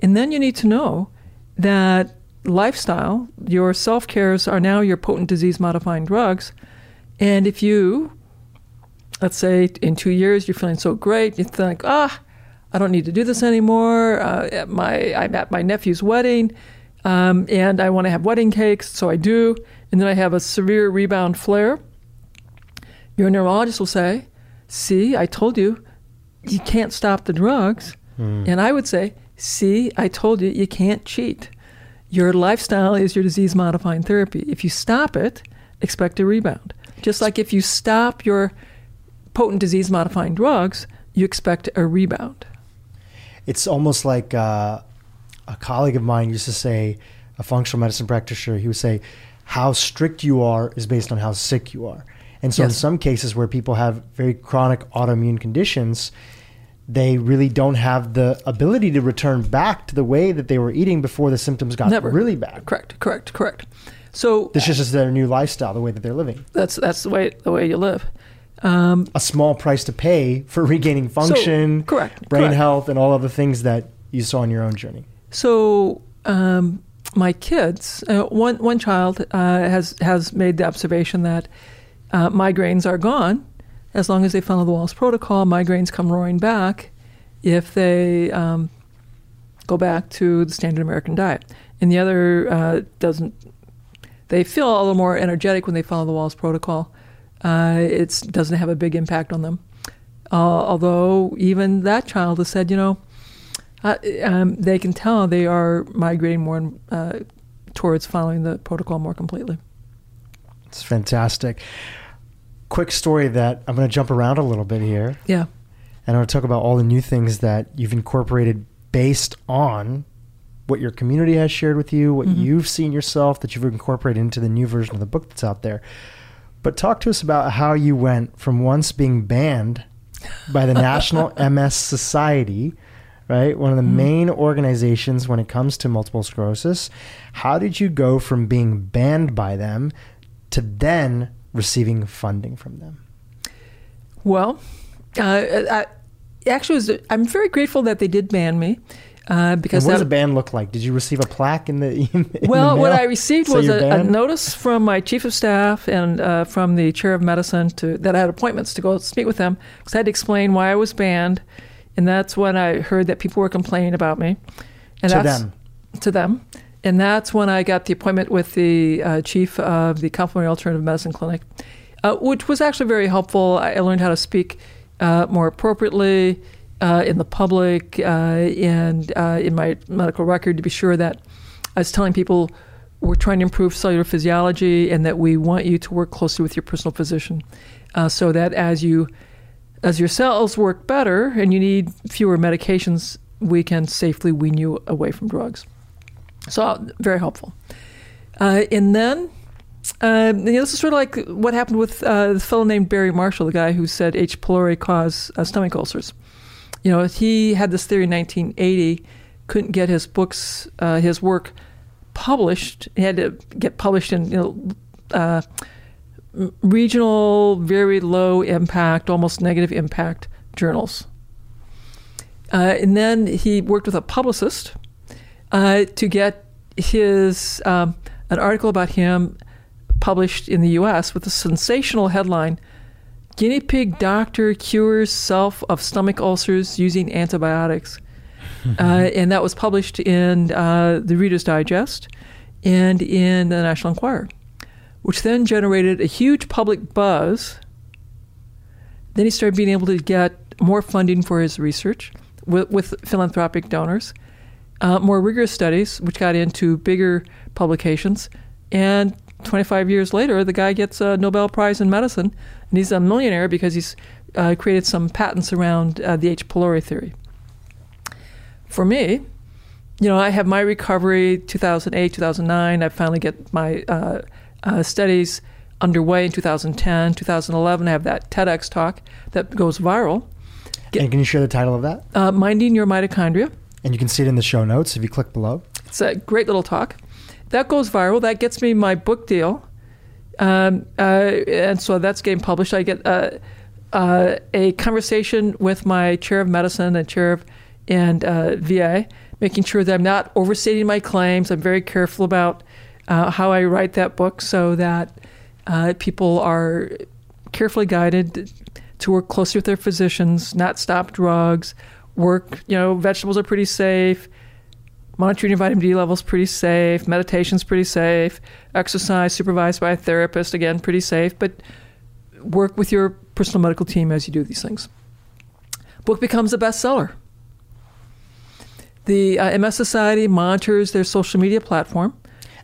A: And then you need to know that lifestyle, your self cares are now your potent disease modifying drugs. And if you, let's say in two years, you're feeling so great, you think, ah, I don't need to do this anymore. Uh, at my, I'm at my nephew's wedding, um, and I want to have wedding cakes, so I do. And then I have a severe rebound flare. Your neurologist will say, See, I told you, you can't stop the drugs. And I would say, See, I told you, you can't cheat. Your lifestyle is your disease modifying therapy. If you stop it, expect a rebound. Just like if you stop your potent disease modifying drugs, you expect a rebound.
B: it's almost like uh, a colleague of mine used to say, a functional medicine practitioner, he would say, how strict you are is based on how sick you are. And so, in some cases where people have very chronic autoimmune conditions, they really don't have the ability to return back to the way that they were eating before the symptoms got
A: Never.
B: really bad.
A: Correct, correct, correct. So
B: This is just their new lifestyle, the way that they're living.
A: that's that's the way the way you live. Um,
B: A small price to pay for regaining function,
A: correct,
B: brain
A: correct.
B: health, and all of the things that you saw on your own journey.
A: So um, my kids, uh, one one child uh, has has made the observation that uh, migraines are gone as long as they follow the Wahls protocol. Migraines come roaring back if they um, go back to the standard American diet, and the other uh, doesn't. They feel a little more energetic when they follow the Wahls protocol. Uh, it doesn't have a big impact on them. Uh, although even that child has said, you know, uh, um, they can tell they are migrating more uh, towards following the protocol more completely.
B: It's fantastic. Quick story that I'm going to jump around a little bit here.
A: Yeah.
B: And I want to talk about all the new things that you've incorporated based on what your community has shared with you, what
A: Mhm.
B: you've seen yourself that you've incorporated into the new version of the book that's out there. But talk to us about how you went from once being banned by the National MS Society, right? One of the
A: Mhm.
B: main organizations when it comes to multiple sclerosis. How did you go from being banned by them to then receiving funding from them?
A: Well, uh, I, actually, was, I'm very grateful that they did ban me uh,
B: And
A: because
B: what does
A: that,
B: a band look like? Did you receive a plaque in the in
A: well,
B: the
A: what? I received
B: So
A: was a, a notice from my chief of staff and uh, from the chair of medicine to that I had appointments to go speak with them because I had to explain why I was banned, and that's when I heard that people were complaining about me. And
B: to them.
A: to them. And that's when I got the appointment with the uh, chief of the Complementary Alternative Medicine Clinic, uh, which was actually very helpful. I learned how to speak uh, more appropriately uh, in the public uh, and uh, in my medical record to be sure that I was telling people we're trying to improve cellular physiology and that we want you to work closely with your personal physician so that as you as your cells work better and you need fewer medications, we can safely wean you away from drugs. So very helpful. Uh, and then uh, you know, this is sort of like what happened with uh, the fellow named Barry Marshall, the guy who said H. pylori cause uh, stomach ulcers. You know, he had this theory in 1980, couldn't get his books, uh, his work published. He had to get published in you know, uh, regional, very low impact, almost negative impact journals. Uh, and then he worked with a publicist uh, to get his um, an article about him published in the U.S. with a sensational headline: "Guinea pig doctor cures self of stomach ulcers using antibiotics," uh, and that was published in uh, the Reader's Digest and in the National Enquirer, which then generated a huge public buzz. Then he started being able to get more funding for his research with, with philanthropic donors, uh, more rigorous studies, which got into bigger publications. And 25 years later, the guy gets a Nobel Prize in medicine, and he's a millionaire because he's uh, created some patents around uh, the H. pylori theory. For me, you know, I have my recovery 2008, 2009. I finally get my uh, uh, studies underway in 2010, 2011. I have that TEDx talk that goes viral, Get-
B: and can you share the title of that?
A: uh, Minding Your Mitochondria.
B: And you can see it in the show notes if you click below.
A: It's a great little talk. That goes viral. That gets me my book deal. Um, uh, and so that's getting published. I get uh, uh, a conversation with my chair of medicine and chair of and uh, VA, making sure that I'm not overstating my claims. I'm very careful about uh, how I write that book so that uh, people are carefully guided to work closely with their physicians, not stop drugs, work, you know, vegetables are pretty safe, monitoring your vitamin D levels pretty safe, meditation's pretty safe, exercise supervised by a therapist, again, pretty safe, but work with your personal medical team as you do these things. Book becomes a bestseller. The uh, MS Society monitors their social media platform.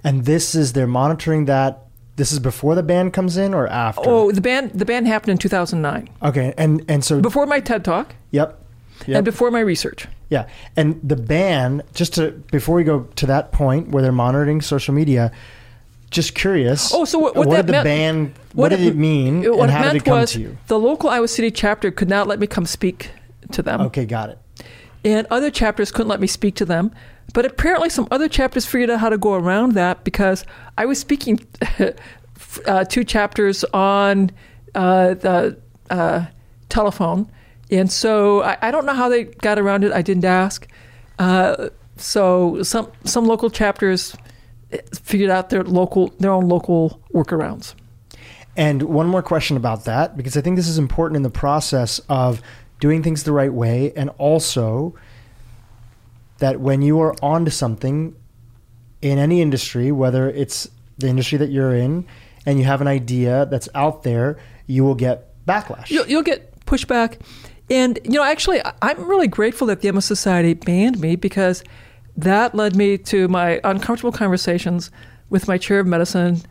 B: And this is they're monitoring that. This is before the band comes in or after?
A: Oh, the ban the ban happened in 2009,
B: okay. And and so
A: before my TED talk
B: yep. Yep.
A: and before my research.
B: Yeah, and the ban. Just to before we go to that point where they're monitoring social media, just curious.
A: Oh, so what- what
B: what
A: that
B: did the
A: meant-
B: ban? What,
A: what
B: did
A: it-
B: it mean?
A: What
B: and
A: it
B: how did
A: meant
B: it come
A: was
B: to you?
A: the local Iowa City chapter could not let me come speak to them.
B: Okay, got it.
A: and other chapters couldn't let me speak to them But apparently, some other chapters figured out how to go around that because I was speaking uh, two chapters on uh, the uh, telephone, and so I, I, don't know how they got around it. I didn't ask. Uh, so some some local chapters figured out their local their own local workarounds.
B: And one more question about that, because I think this is important in the process of doing things the right way, and also that when you are onto something in any industry, whether it's the industry that you're in, and you have an idea that's out there, you will get backlash.
A: You'll, you'll get pushback. And, you know, actually, I'm really grateful that the MS Society banned me because that led me to my uncomfortable conversations with my chair of medicine,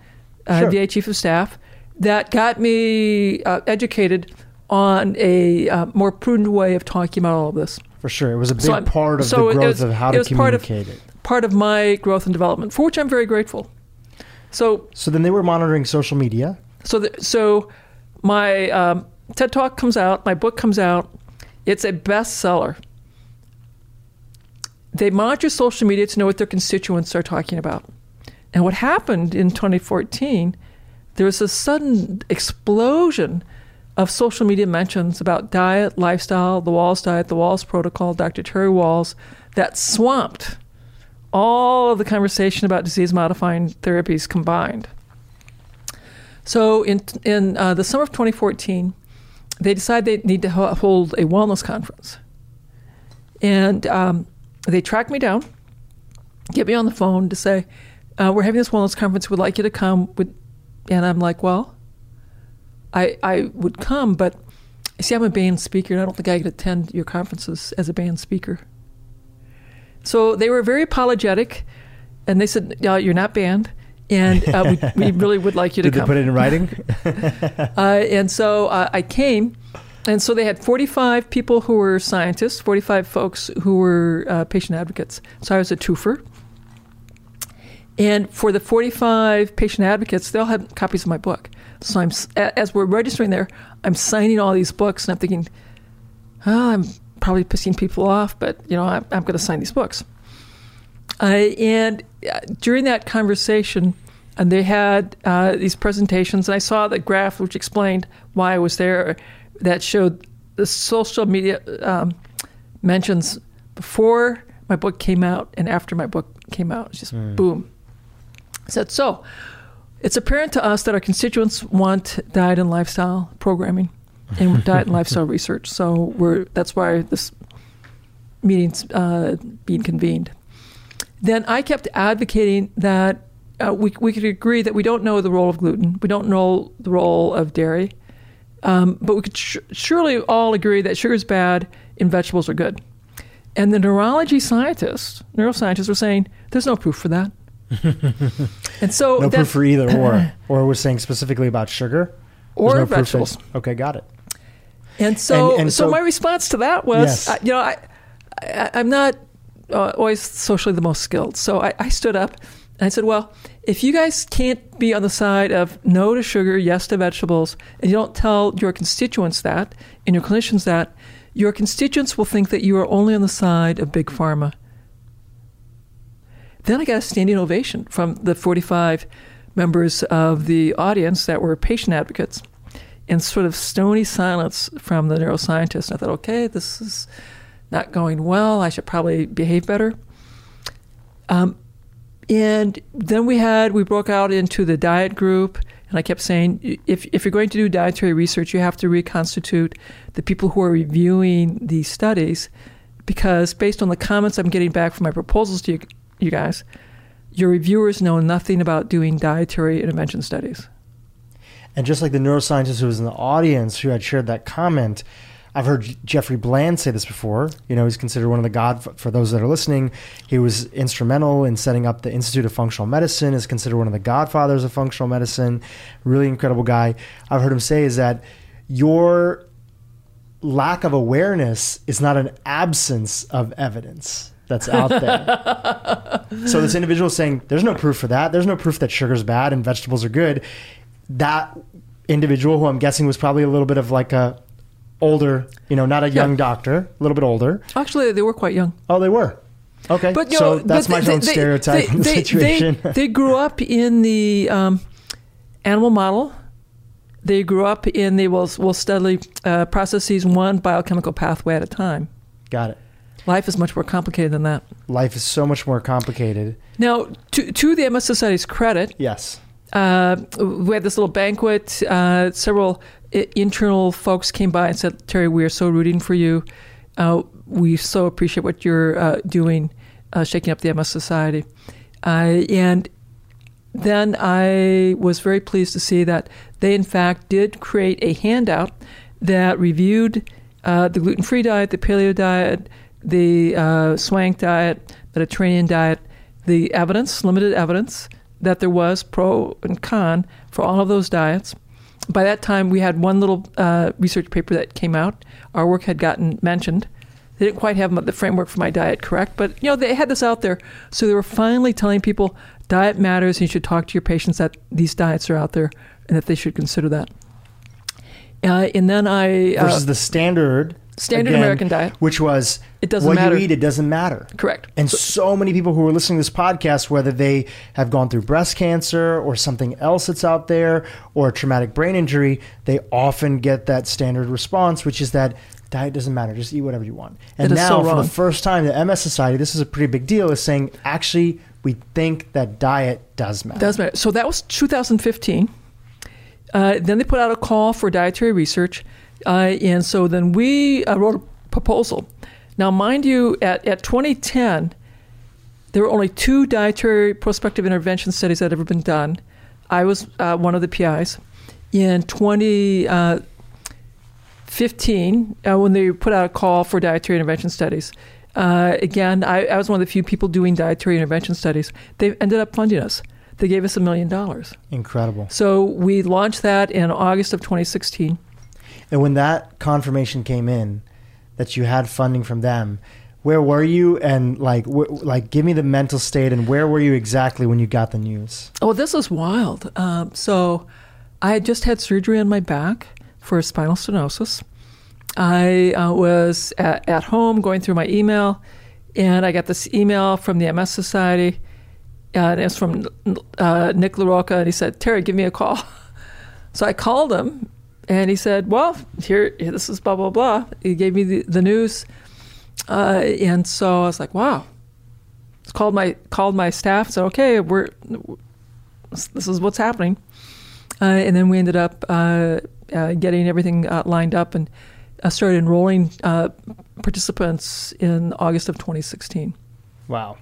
A: uh, sure. VA chief of staff, that got me uh, educated on a uh, more prudent way of talking about all of this.
B: For sure. It was a big so part of so the growth was, of how to communicate
A: part of, it. Part of my growth and development, for which I'm very grateful. So,
B: so then they were monitoring social media.
A: So, the, so my um, TED Talk comes out, my book comes out, it's a bestseller. They monitor social media to know what their constituents are talking about. And what happened in 2014, there was a sudden explosion of social media mentions about diet, lifestyle, the Wahls diet, the Wahls protocol, Dr. Terry Wahls, that swamped all of the conversation about disease modifying therapies combined. So in, in uh, the summer of 2014, they decide they need to hold a wellness conference. And um, they track me down, get me on the phone to say, uh, We're having this wellness conference, would like you to come. Would, and I'm like, Well, I, I would come, but see, I'm a banned speaker, and I don't think I could attend your conferences as a banned speaker. So they were very apologetic, and they said, "Yeah, you're not banned." And uh, we, we, really would like you
B: to
A: Did
B: come. Did they put it in writing?
A: uh, and so uh, I came, and so they had 45 people who were scientists, 45 folks who were uh, patient advocates. So I was a twofer. And for the 45 patient advocates, they all had copies of my book. So I'm, as we're registering there, I'm signing all these books, and I'm thinking, oh, I'm probably pissing people off, but you know, I'm, I'm going to sign these books. Uh, and uh, during that conversation, and they had uh, these presentations, and I saw the graph which explained why I was there, that showed the social media um, mentions before my book came out and after my book came out. It's just mm. boom. I said, so it's apparent to us that our constituents want diet and lifestyle programming and diet and lifestyle research. So we're that's why this meeting's uh, being convened then I kept advocating that uh, we, we could agree that we don't know the role of gluten, we don't know the role of dairy, um, but we could sh- surely all agree that sugar is bad and vegetables are good. And the neurology scientists, neuroscientists, were saying there's no proof for that. and so
B: no proof for either or, or we're saying specifically about sugar
A: or no vegetables.
B: Okay, got it.
A: And so, and, and so, so, my response to that was, yes. uh, you know, I, I, I'm not uh, always socially the most skilled. So I, I stood up I said, well, if you guys can't be on the side of no to sugar, yes to vegetables, and you don't tell your constituents that and your clinicians that, your constituents will think that you are only on the side of big pharma. Then I got a standing ovation from the 45 members of the audience that were patient advocates and sort of stony silence from the neuroscientists. I thought, okay, this is not going well. I should probably behave better. Um, and then we had we broke out into the diet group, and I kept saying, if if you're going to do dietary research, you have to reconstitute the people who are reviewing these studies, because based on the comments I'm getting back from my proposals to you, you guys, your reviewers know nothing about doing dietary intervention studies.
B: And just like the neuroscientist who was in the audience who had shared that comment, I've heard Jeffrey Bland say this before. You know, he's considered one of the god for those that are listening. He was instrumental in setting up the Institute of Functional Medicine. Is considered one of the godfathers of functional medicine. Really incredible guy. I've heard him say is that your lack of awareness is not an absence of evidence that's out there. so this individual is saying there's no proof for that. There's no proof that sugar's bad and vegetables are good. That individual, who I'm guessing was probably a little bit of like a older, you know, not a young yeah. doctor, a little bit older.
A: Actually, they were quite young.
B: Oh, they were. Okay,
A: But
B: so
A: know,
B: that's my
A: they-
B: own
A: they-
B: stereotype
A: they, they,
B: situation.
A: They, they grew up in the um, animal model. They grew up in the will will steadily uh, processes one biochemical pathway at a time.
B: Got it.
A: Life is much more complicated than that.
B: Life is so much more complicated.
A: Now, to, to the MS Society's credit,
B: Yes.
A: uh, we had this little banquet. Uh, several internal folks came by and said, "Terry, we are so rooting for you. Uh, we so appreciate what you're uh, doing, uh, shaking up the MS Society." And then I was very pleased to see that they, in fact, did create a handout that reviewed uh, the gluten-free diet, the paleo diet, the uh, swank diet, the Mediterranean diet, the evidence, limited evidence that there was pro and con for all of those diets. By that time, we had one little uh, research paper that came out. Our work had gotten mentioned. They didn't quite have the framework for my diet correct, but you know they had this out there, so they were finally telling people diet matters, and you should talk to your patients that these diets are out there and that they should consider that. Uh, and then I uh,
B: Versus the standard
A: standard
B: again,
A: American diet,
B: which was
A: It doesn't
B: what
A: matter.
B: you eat. It doesn't matter.
A: correct?
B: And so many people who are listening to this podcast, whether they have gone through breast cancer or something else that's out there or a traumatic brain injury, they often get that standard response, which is that diet doesn't matter. Just eat whatever you want. And now,
A: so
B: for the first time, the MS Society, this is a pretty big deal, is saying actually we think that diet does matter.
A: Does matter. So that was 2015. Uh, then they put out a call for dietary research, uh, and so then we uh, wrote a proposal. Now, mind you, at, at 2010, there were only two dietary prospective intervention studies that had ever been done. I was uh, one of the PIs. In 2015, uh, when they put out a call for dietary intervention studies, uh, again, I, I was one of the few people doing dietary intervention studies. They ended up funding us. They gave us a million dollars.
B: Incredible.
A: So we launched that in August of 2016.
B: And when that confirmation came in that you had funding from them, where were you? And like, wh- like, give me the mental state and where were you exactly when you got the news?
A: Oh, this is wild. Um, so I had just had surgery on my back for a spinal stenosis. I uh, was at, at home going through my email, and I got this email from the MS Society. And it's from uh, Nick LaRocca, and he said, Terry, give me a call. So I called him, and he said, Well, here, this is blah, blah, blah. He gave me the, the news. Uh, and so I was like, Wow. Called my called my staff. Said, "Okay, we're this is what's happening." Uh, and then we ended up uh, uh, getting everything uh, lined up and uh, started enrolling participants in August of 2016.
B: Wow.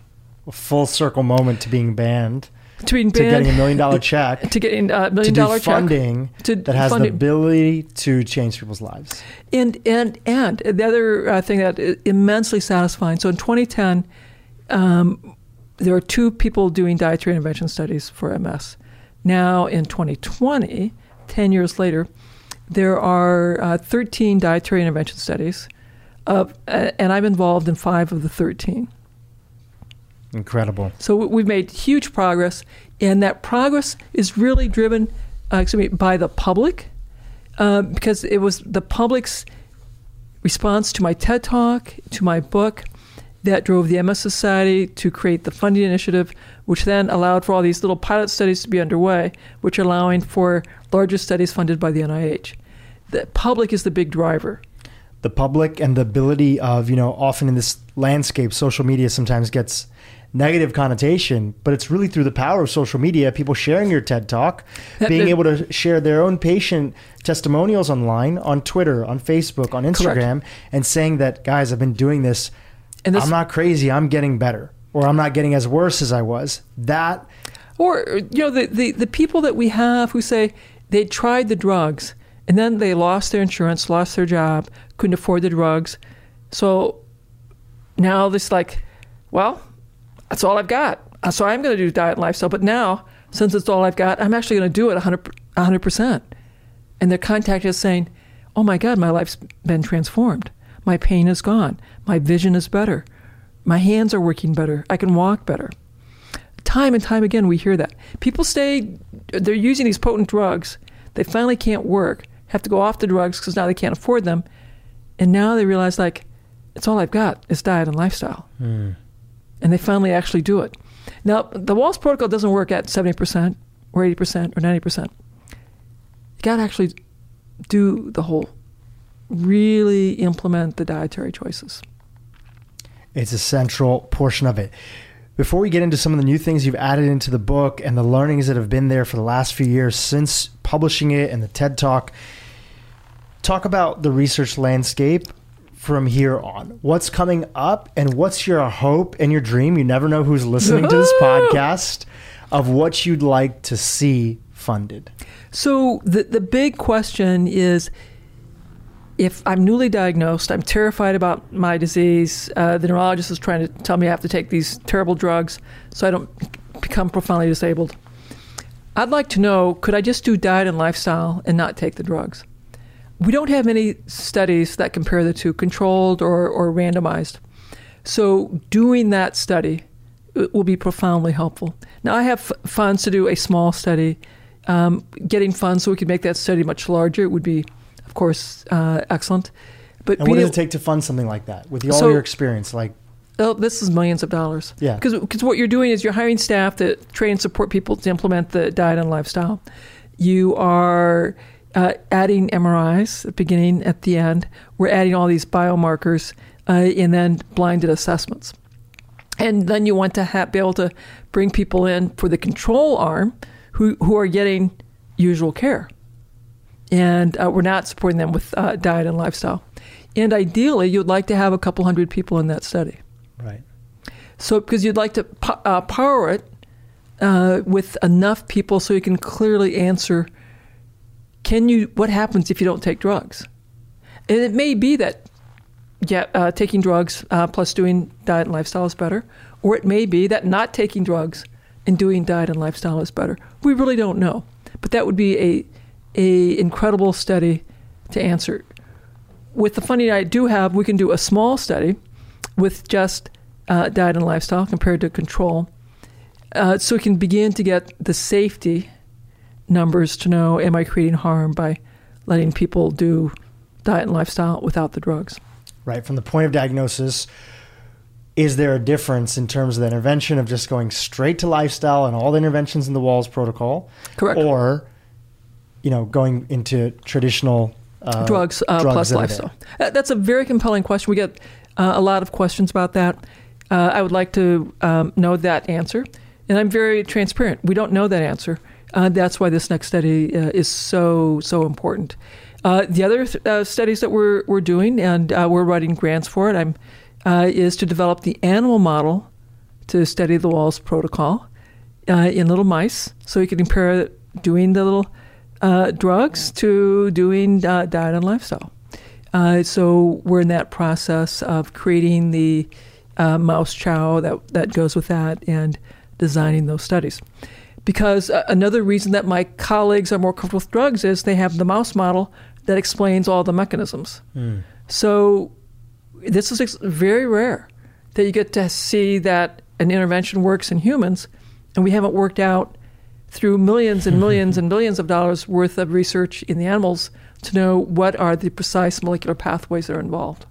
B: A full circle moment to being banned,
A: To
B: to getting a million dollar check,
A: to getting a million
B: do
A: dollar check,
B: funding
A: to
B: that has the ability to change people's lives.
A: And and and the other uh, thing that is immensely satisfying. So in 2010, um, there were two people doing dietary intervention studies for MS. Now in 2020, 10 years later, there are uh, 13 dietary intervention studies, of, uh, and I'm involved in five of the 13.
B: Incredible.
A: So we- we've made huge progress, and that progress is really driven, uh, excuse me, by the public, uh, because it was the public's response to my TED Talk, to my book, that drove the MS Society to create the funding initiative, which then allowed for all these little pilot studies to be underway, which are allowing for larger studies funded by the NIH. The public is the big driver.
B: the public and the ability of you know often in this landscape social media sometimes gets negative connotation but it's really through the power of social media people sharing your ted talk being able to share their own patient testimonials online on twitter on facebook on instagram and saying that guys i've been doing this.
A: And this,
B: i'm not crazy. I'm getting better or i'm not getting as worse as i was. That
A: Or you know the, the the people that we have who say they tried the drugs and then they lost their insurance, lost their job, couldn't afford the drugs, so now this like, well, that's all I've got. Uh, So I'm going to do diet and lifestyle. But now, since it's all I've got, I'm actually going to do it 100 percent. And they're contacting us saying, "Oh my God, my life's been transformed. My pain is gone. My vision is better. My hands are working better. I can walk better." time and time again we hear that people stay they're using these potent drugs they finally can't work have to go off the drugs because now they can't afford them and now they realize like it's all i've got is diet and lifestyle and they finally actually do it. Now, the Wahls protocol doesn't work at 70% or 80% or 90%. You got to actually do the whole, really implement the dietary choices.
B: It's a central portion of it. Before we get into some of the new things you've added into the book and the learnings that have been there for the last few years since publishing it and the TED Talk, talk about the research landscape from here on. What's coming up and what's your hope and your dream? You never know who's listening to this podcast of what you'd like to see funded.
A: So the the big question is if I'm newly diagnosed, I'm terrified about my disease. Uh, the neurologist is trying to tell me I have to take these terrible drugs so I don't become profoundly disabled. I'd like to know could I just do diet and lifestyle and not take the drugs? We don't have any studies that compare the two, controlled or, or randomized. So, doing that study uh, will be profoundly helpful. Now, I have funds to do a small study. Um, getting funds so we could make that study much larger would be of course, uh, excellent.
B: But and what does it take to fund something like that with all so, your experience? Like,
A: oh, this is millions of dollars.
B: Yeah.
A: Because what you're doing is you're hiring staff to train and support people to implement the diet and lifestyle. You are uh, adding MRIs at the beginning, at the end. We're adding all these biomarkers uh, and then blinded assessments. And then you want to have, be able to bring people in for the control arm who, who are getting usual care and uh, we're not supporting them with uh, diet and lifestyle. And ideally, you'd like to have a couple hundred people in that study.
B: Right.
A: So, because you'd like to po- uh, power it uh, with enough people so you can clearly answer can you, what happens if you don't take drugs? And it may be that, yeah, uh, taking drugs uh, plus doing diet and lifestyle is better, or it may be that not taking drugs and doing diet and lifestyle is better. We really don't know. But that would be a a incredible study to answer. With the funding I do have, we can do a small study with just uh, diet and lifestyle compared to control, uh, so we can begin to get the safety numbers to know am I creating harm by letting people do diet and lifestyle without the drugs.
B: Right from the point of diagnosis. Is there a difference in terms of the intervention of just going straight to lifestyle and all the interventions in the Wahls protocol?
A: Correct.
B: Or you know, going into traditional
A: uh, drugs, uh, drugs plus lifestyle? That's a very compelling question. We get uh, a lot of questions about that. Uh, I would like to um, know that answer, and I'm very transparent. We don't know that answer. Uh, that's why this next study is so so important. the other th- studies that we're we're doing, and we're writing grants for it, I'm is to develop the animal model to study the Wahls protocol in little mice, so we can compare doing the little uh, drugs to doing uh, diet and lifestyle. Uh, so we're in that process of creating the uh, mouse chow that, that goes with that and designing those studies. Because uh, another reason that my colleagues are more comfortable with drugs is they have the mouse model that explains all the mechanisms. Mm. So this is very rare that you get to see that an intervention works in humans, and we haven't worked out through millions and millions and billions of dollars worth of research in the animals to know what are the precise molecular pathways that are involved.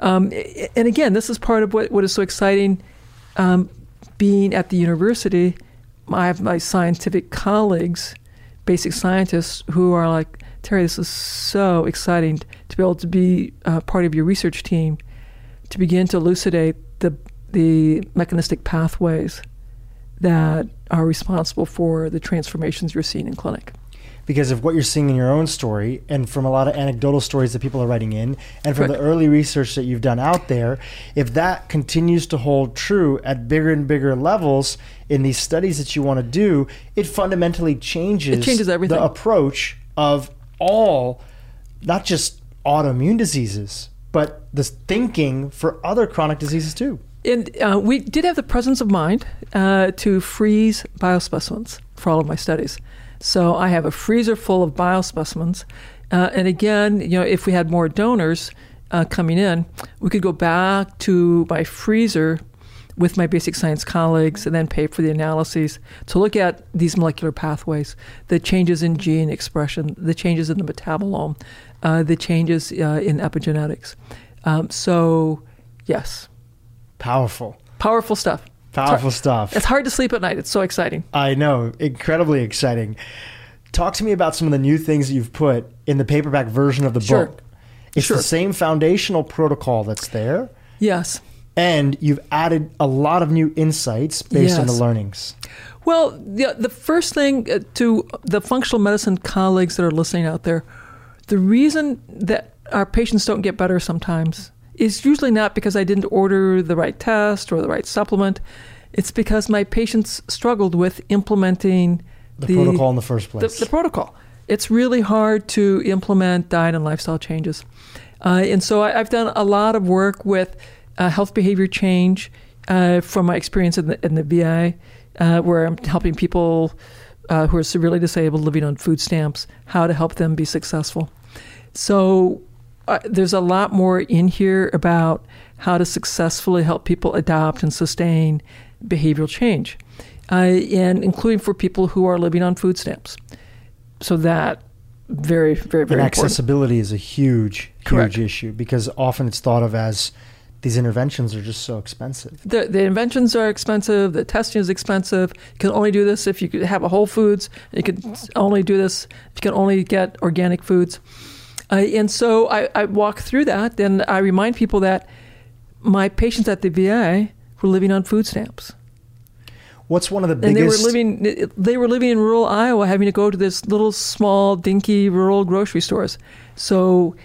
A: Um, and again, this is part of what, what is so exciting um, being at the university. I have my scientific colleagues, basic scientists, who are like, Terry, this is so exciting to be able to be uh, part of your research team to begin to elucidate the, the mechanistic pathways that are responsible for the transformations you're seeing in clinic.
B: Because of what you're seeing in your own story, and from a lot of anecdotal stories that people are writing in, and from Correct. the early research that you've done out there, if that continues to hold true at bigger and bigger levels in these studies that you want to do, it fundamentally changes,
A: it changes everything.
B: the approach of all, not just autoimmune diseases, but the thinking for other chronic diseases too.
A: And uh, we did have the presence of mind uh, to freeze biospecimens for all of my studies. So I have a freezer full of biospecimens. Uh, and again, you know, if we had more donors uh, coming in, we could go back to my freezer with my basic science colleagues and then pay for the analyses to look at these molecular pathways, the changes in gene expression, the changes in the metabolome, uh, the changes uh, in epigenetics. Um, so, yes.
B: Powerful.
A: powerful stuff.
B: Powerful stuff.
A: It's hard to sleep at night. It's so exciting.
B: I know, incredibly exciting. Talk to me about some of the new things that you've put in the paperback version of the
A: Sure.
B: book. It's
A: Sure.
B: the same foundational protocol that's there,
A: Yes.
B: and you've added a lot of new insights based on the learnings.
A: Well, the, the first thing uh, to the functional medicine colleagues that are listening out there, the reason that our patients don't get better sometimes is usually not because I didn't order the right test or the right supplement. It's because my patients struggled with implementing
B: The, protocol in the first place.
A: the protocol. It's really hard to implement diet and lifestyle changes. Uh, and so I, I've done a lot of work with uh, health behavior change uh, from my experience in the, in the VA, uh, where I'm helping people uh, who are severely disabled living on food stamps, how to help them be successful. So uh, there's a lot more in here about how to successfully help people adopt and sustain behavioral change, uh, and including for people who are living on food stamps. So that very, very,
B: and
A: very important.
B: accessibility is a huge,
A: Correct.
B: huge issue because often it's thought of as these interventions are just so expensive.
A: The, the inventions are expensive. The testing is expensive. You can only do this if you have a Whole Foods. You can only do this if you can only get organic foods. Uh, and so I, I walk through that, and I remind people that my patients at the VA were living on food stamps,
B: What's one of the
A: and
B: biggest?
A: they were living they were living in rural Iowa, having to go to this little small dinky rural grocery stores. So,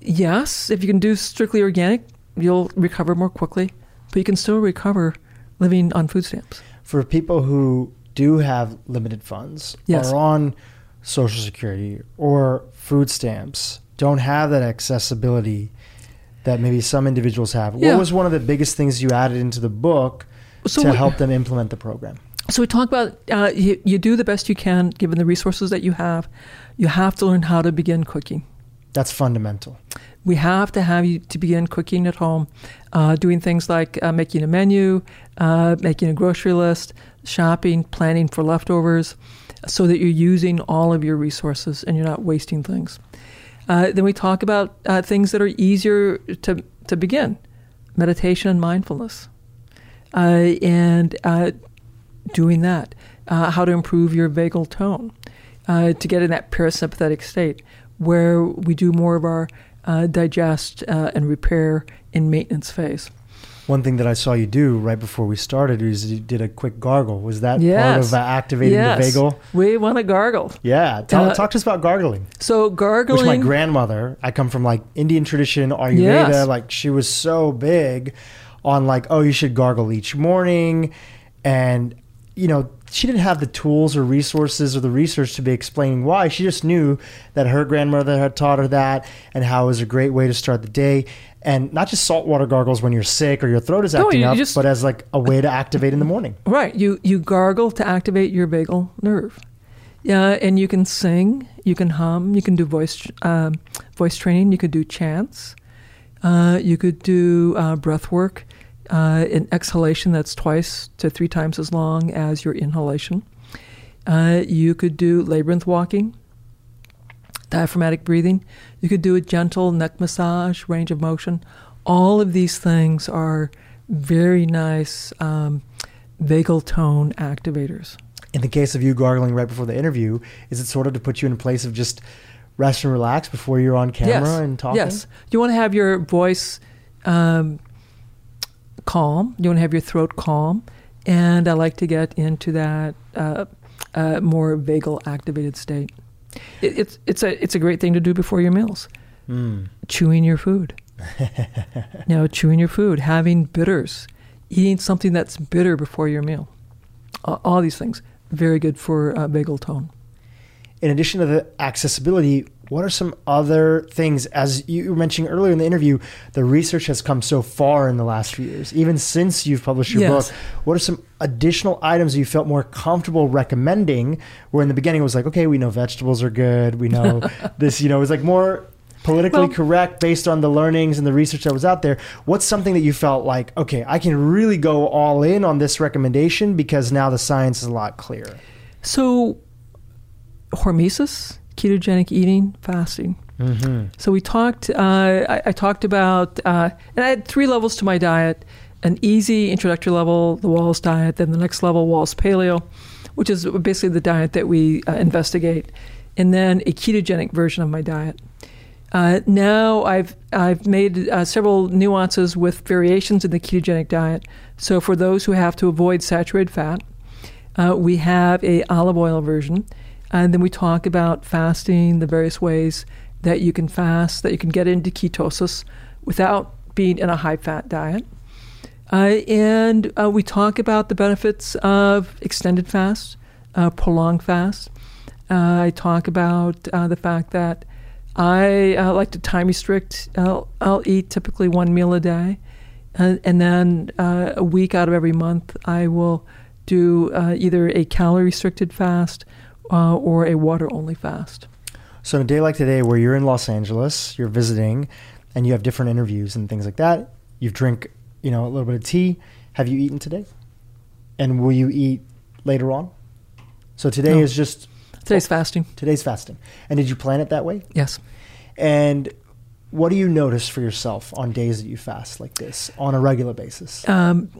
A: yes, if you can do strictly organic, you'll recover more quickly, but you can still recover living on food stamps.
B: for people who do have limited funds
A: Yes.
B: are on social security or food stamps don't have that accessibility that maybe some individuals have
A: Yeah.
B: what was one of the biggest things you added into the book
A: So
B: to
A: we-
B: help them implement the program
A: So we talk about uh, you, you do the best you can given the resources that you have. You have to learn how to begin cooking.
B: that's fundamental
A: We have to have you to begin cooking at home, uh, doing things like uh, making a menu, uh, making a grocery list, shopping, planning for leftovers, so that you're using all of your resources and you're not wasting things. Uh, then we talk about uh, things that are easier to, to begin meditation and mindfulness. Uh, and uh, doing that, uh, how to improve your vagal tone, uh, to get in that parasympathetic state where we do more of our digest and repair in maintenance phase.
B: One thing that i saw you do right before we started is you did a quick gargle. Was that part of uh, activating
A: yes,
B: the vagal
A: we want to gargle.
B: yeah. Talk,
A: Uh,
B: talk to us about gargling.
A: So gargling.
B: which my grandmother i come from like indian tradition ayurveda
A: Yes.
B: like she was so big on like oh you should gargle each morning. And you know she didn't have the tools or resources or the research to be explaining why. She just knew that her grandmother had taught her that and how it was a great way to start the day and not just saltwater gargles when you're sick or your throat is acting
A: you
B: up
A: just-
B: but as like a way to activate in the morning
A: Right. You you gargle to activate your vagal nerve. Yeah, and you can sing, you can hum, you can do voice um, voice training, you could do chants, uh, you could do uh, breath work, uh, an exhalation that's twice to three times as long as your inhalation. Uh, you could do labyrinth walking, diaphragmatic breathing. You could do a gentle neck massage, range of motion. All of these things are very nice um, vagal tone activators.
B: in the case of you gargling right before the interview is it sort of to put you in a place of just rest and relax before you're on camera
A: yes.
B: and talking
A: Yes. You want to have your voice um, calm. You want to have your throat calm. And I like to get into that uh, uh, more vagal activated state. It, it's it's a it's a great thing to do before your meals.
B: Mm.
A: Chewing your food. you know, chewing your food, having bitters, eating something that's bitter before your meal. Uh, all these things very good for uh, vagal tone.
B: in addition to the accessibility, what are some other things? As you were mentioning earlier in the interview, the research has come so far in the last few years, even since you've published your
A: Yes.
B: book. What are some additional items you felt more comfortable recommending? Where in the beginning it was like, okay, we know vegetables are good, we know this, you know, it was like more politically
A: Well-
B: correct based on the learnings and the research that was out there. What's something that you felt like, okay, I can really go all in on this recommendation because now the science is a lot clearer?
A: So, hormesis, ketogenic eating, fasting.
B: Mm-hmm.
A: So we talked. Uh, I, I talked about, uh, and I had three levels to my diet, an easy introductory level, the Wahls diet, then the next level, Wahls Paleo, which is basically the diet that we uh, investigate, and then a ketogenic version of my diet. Uh, now I've I've made uh, several nuances with variations in the ketogenic diet. So for those who have to avoid saturated fat, uh, we have a olive oil version, and then we talk about fasting, the various ways that you can fast, that you can get into ketosis without being in a high fat diet. Uh, and uh, we talk about the benefits of extended fast, uh, prolonged fast. I talk about the fact that I uh, like to time restrict. I'll, I'll, eat typically one meal a day, uh, and then uh, a week out of every month, I will do uh, either a calorie restricted fast uh, or a water only fast.
B: So, a day like today, where you're in Los Angeles, you're visiting, and you have different interviews and things like that, you drink, you know, a little bit of tea. Have you eaten today? And will you eat later on? So today no. is just
A: Today's fasting.
B: Today's fasting. And did you plan it that way?
A: Yes.
B: And what do you notice for yourself on days that you fast like this on a regular basis? Um,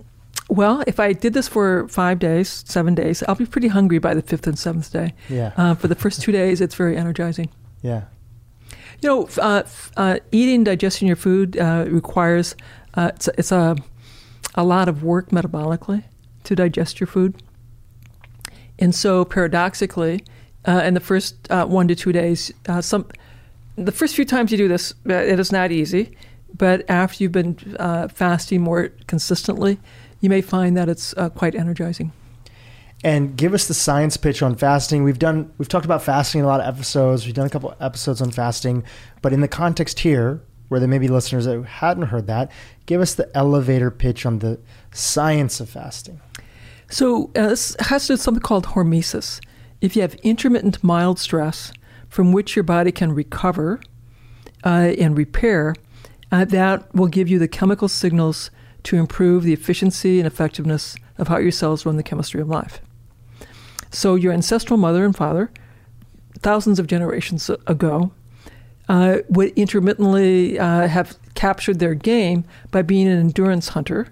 A: well, if I did this for five days, seven days, I'll be pretty hungry by the fifth and seventh day.
B: Yeah. Uh,
A: for the first two days, it's very energizing.
B: Yeah.
A: You know, uh, uh, eating, digesting your food uh, requires uh, it's, it's a a lot of work metabolically to digest your food, and so paradoxically, uh, in the first uh, one to two days. Uh, some the first few times you do this, it is not easy, but after you've been uh, fasting more consistently, you may find that it's uh, quite energizing.
B: And give us the science pitch on fasting. We've done we've talked about fasting in a lot of episodes. We've done a couple episodes on fasting, but in the context here, where there may be listeners that hadn't heard that, give us the elevator pitch on the science of fasting.
A: So uh, this has to do with something called hormesis. If you have intermittent mild stress from which your body can recover uh, and repair, uh, that will give you the chemical signals to improve the efficiency and effectiveness of how your cells run the chemistry of life. So, your ancestral mother and father, thousands of generations ago, uh, would intermittently uh, have captured their game by being an endurance hunter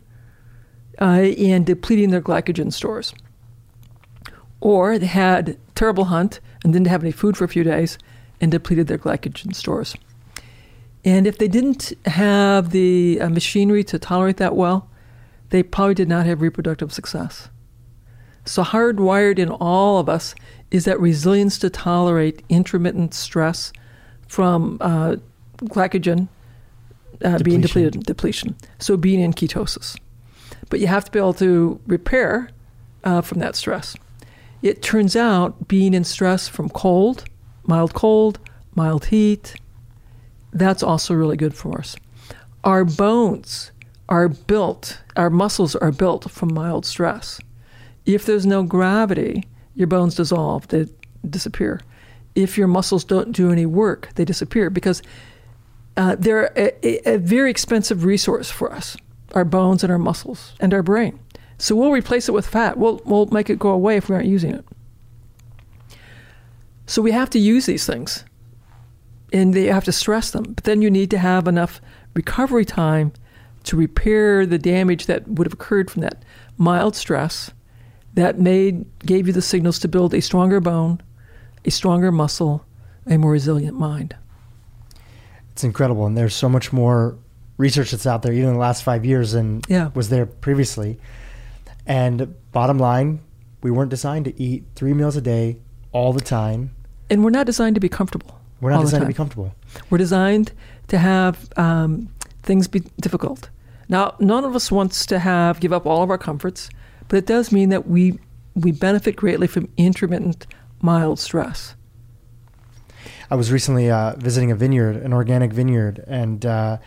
A: uh, and depleting their glycogen stores or they had terrible hunt and didn't have any food for a few days and depleted their glycogen stores. And if they didn't have the uh, machinery to tolerate that well, they probably did not have reproductive success. So, hardwired in all of us is that resilience to tolerate intermittent stress from uh, glycogen uh, being depleted, depletion. So, being in ketosis. But you have to be able to repair uh, from that stress. It turns out being in stress from cold, mild cold, mild heat, that's also really good for us. Our bones are built, our muscles are built from mild stress. If there's no gravity, your bones dissolve, they disappear. If your muscles don't do any work, they disappear because uh, they're a, a very expensive resource for us our bones and our muscles and our brain. So we'll replace it with fat. We'll, we'll make it go away if we aren't using it. So we have to use these things and you have to stress them. But then you need to have enough recovery time to repair the damage that would have occurred from that mild stress that made gave you the signals to build a stronger bone, a stronger muscle, a more resilient mind.
B: It's incredible, and there's so much more research that's out there, even in the last five years, than yeah. was there previously. And bottom line, we weren't designed to eat three meals a day all the time.
A: And we're not designed to be comfortable.
B: We're not designed to be comfortable.
A: We're designed to have um, things be difficult. Now, none of us wants to have give up all of our comforts, but it does mean that we we benefit greatly from intermittent mild stress.
B: I was recently uh, visiting a vineyard, an organic vineyard, and uh,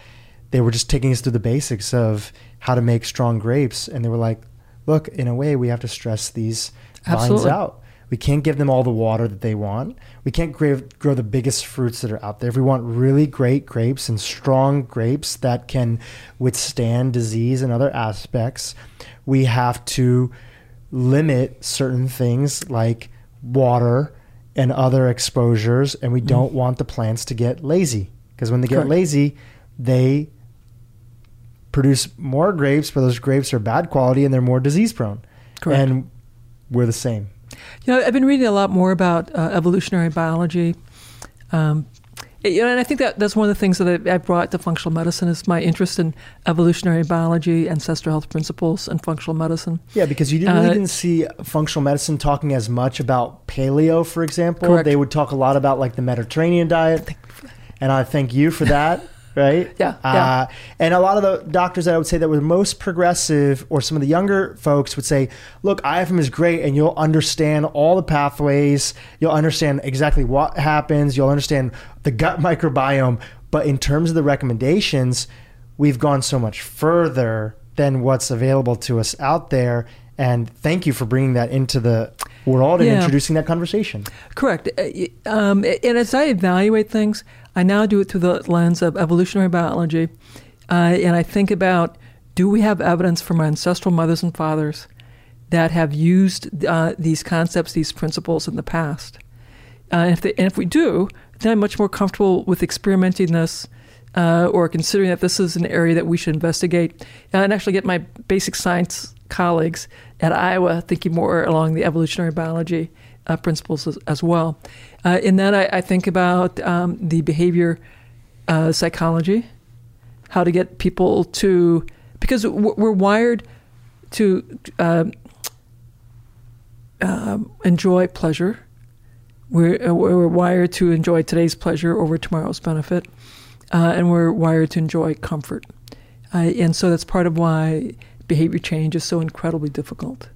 B: they were just taking us through the basics of how to make strong grapes. And they were like, look, in a way, we have to stress these Absolutely. vines out. We can't give them all the water that they want. We can't grow, grow the biggest fruits that are out there. If we want really great grapes and strong grapes that can withstand disease and other aspects, we have to limit certain things like water and other exposures. And we mm. don't want the plants to get lazy because when they get Correct. lazy, they produce more grapes, but those grapes are bad quality and they're more disease prone.
A: Correct.
B: And we're the same.
A: You know, I've been reading a lot more about uh, evolutionary biology. Um, you know, and I think that that's one of the things that I, I brought to functional medicine is my interest in evolutionary biology, ancestral health principles, and functional medicine.
B: Yeah, because you didn't, really
A: Uh,
B: didn't see functional medicine talking as much about paleo, for example.
A: Correct.
B: They would talk a lot about like the Mediterranean diet, and I thank you for that. Right?
A: Yeah,
B: Uh,
A: yeah.
B: and a lot of the doctors that I would say that were most progressive, or some of the younger folks would say, "Look, IFM is great, and you'll understand all the pathways. You'll understand exactly what happens. You'll understand the gut microbiome. But in terms of the recommendations, we've gone so much further than what's available to us out there. And thank you for bringing that into the world and
A: Yeah.
B: introducing that conversation.
A: Correct. Uh, Um, and as I evaluate things, I now do it through the lens of evolutionary biology. Uh, and I think about do we have evidence from our ancestral mothers and fathers that have used uh, these concepts, these principles in the past? Uh, and, if they, and if we do, then I'm much more comfortable with experimenting this uh, or considering that this is an area that we should investigate uh, and actually get my basic science colleagues at Iowa thinking more along the evolutionary biology uh, principles as, as well. Uh, in that, I, I think about um, the behavior uh, psychology, how to get people to, because we're wired to uh, enjoy pleasure. We're, uh, we're wired to enjoy today's pleasure over tomorrow's benefit, uh, and we're wired to enjoy comfort. Uh, and so that's part of why behavior change is so incredibly difficult.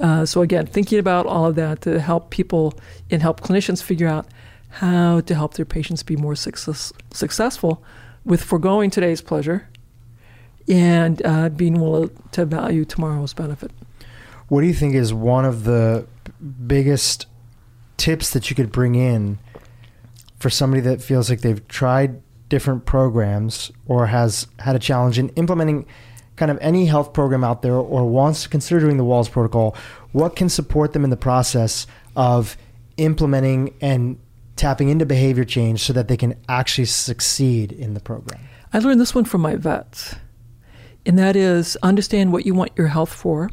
A: Uh, so again, thinking about all of that to help people and help clinicians figure out how to help their patients be more success, successful with foregoing today's pleasure and uh, being willing to value tomorrow's benefit.
B: What do you think is one of the biggest tips that you could bring in for somebody that feels like they've tried different programs or has had a challenge in implementing kind of any health program out there or wants to consider doing the Wahls protocol what can support them in the process of implementing and tapping into behavior change so that they can actually succeed in the program
A: I learned this one from my vets, and that is understand what you want your health for.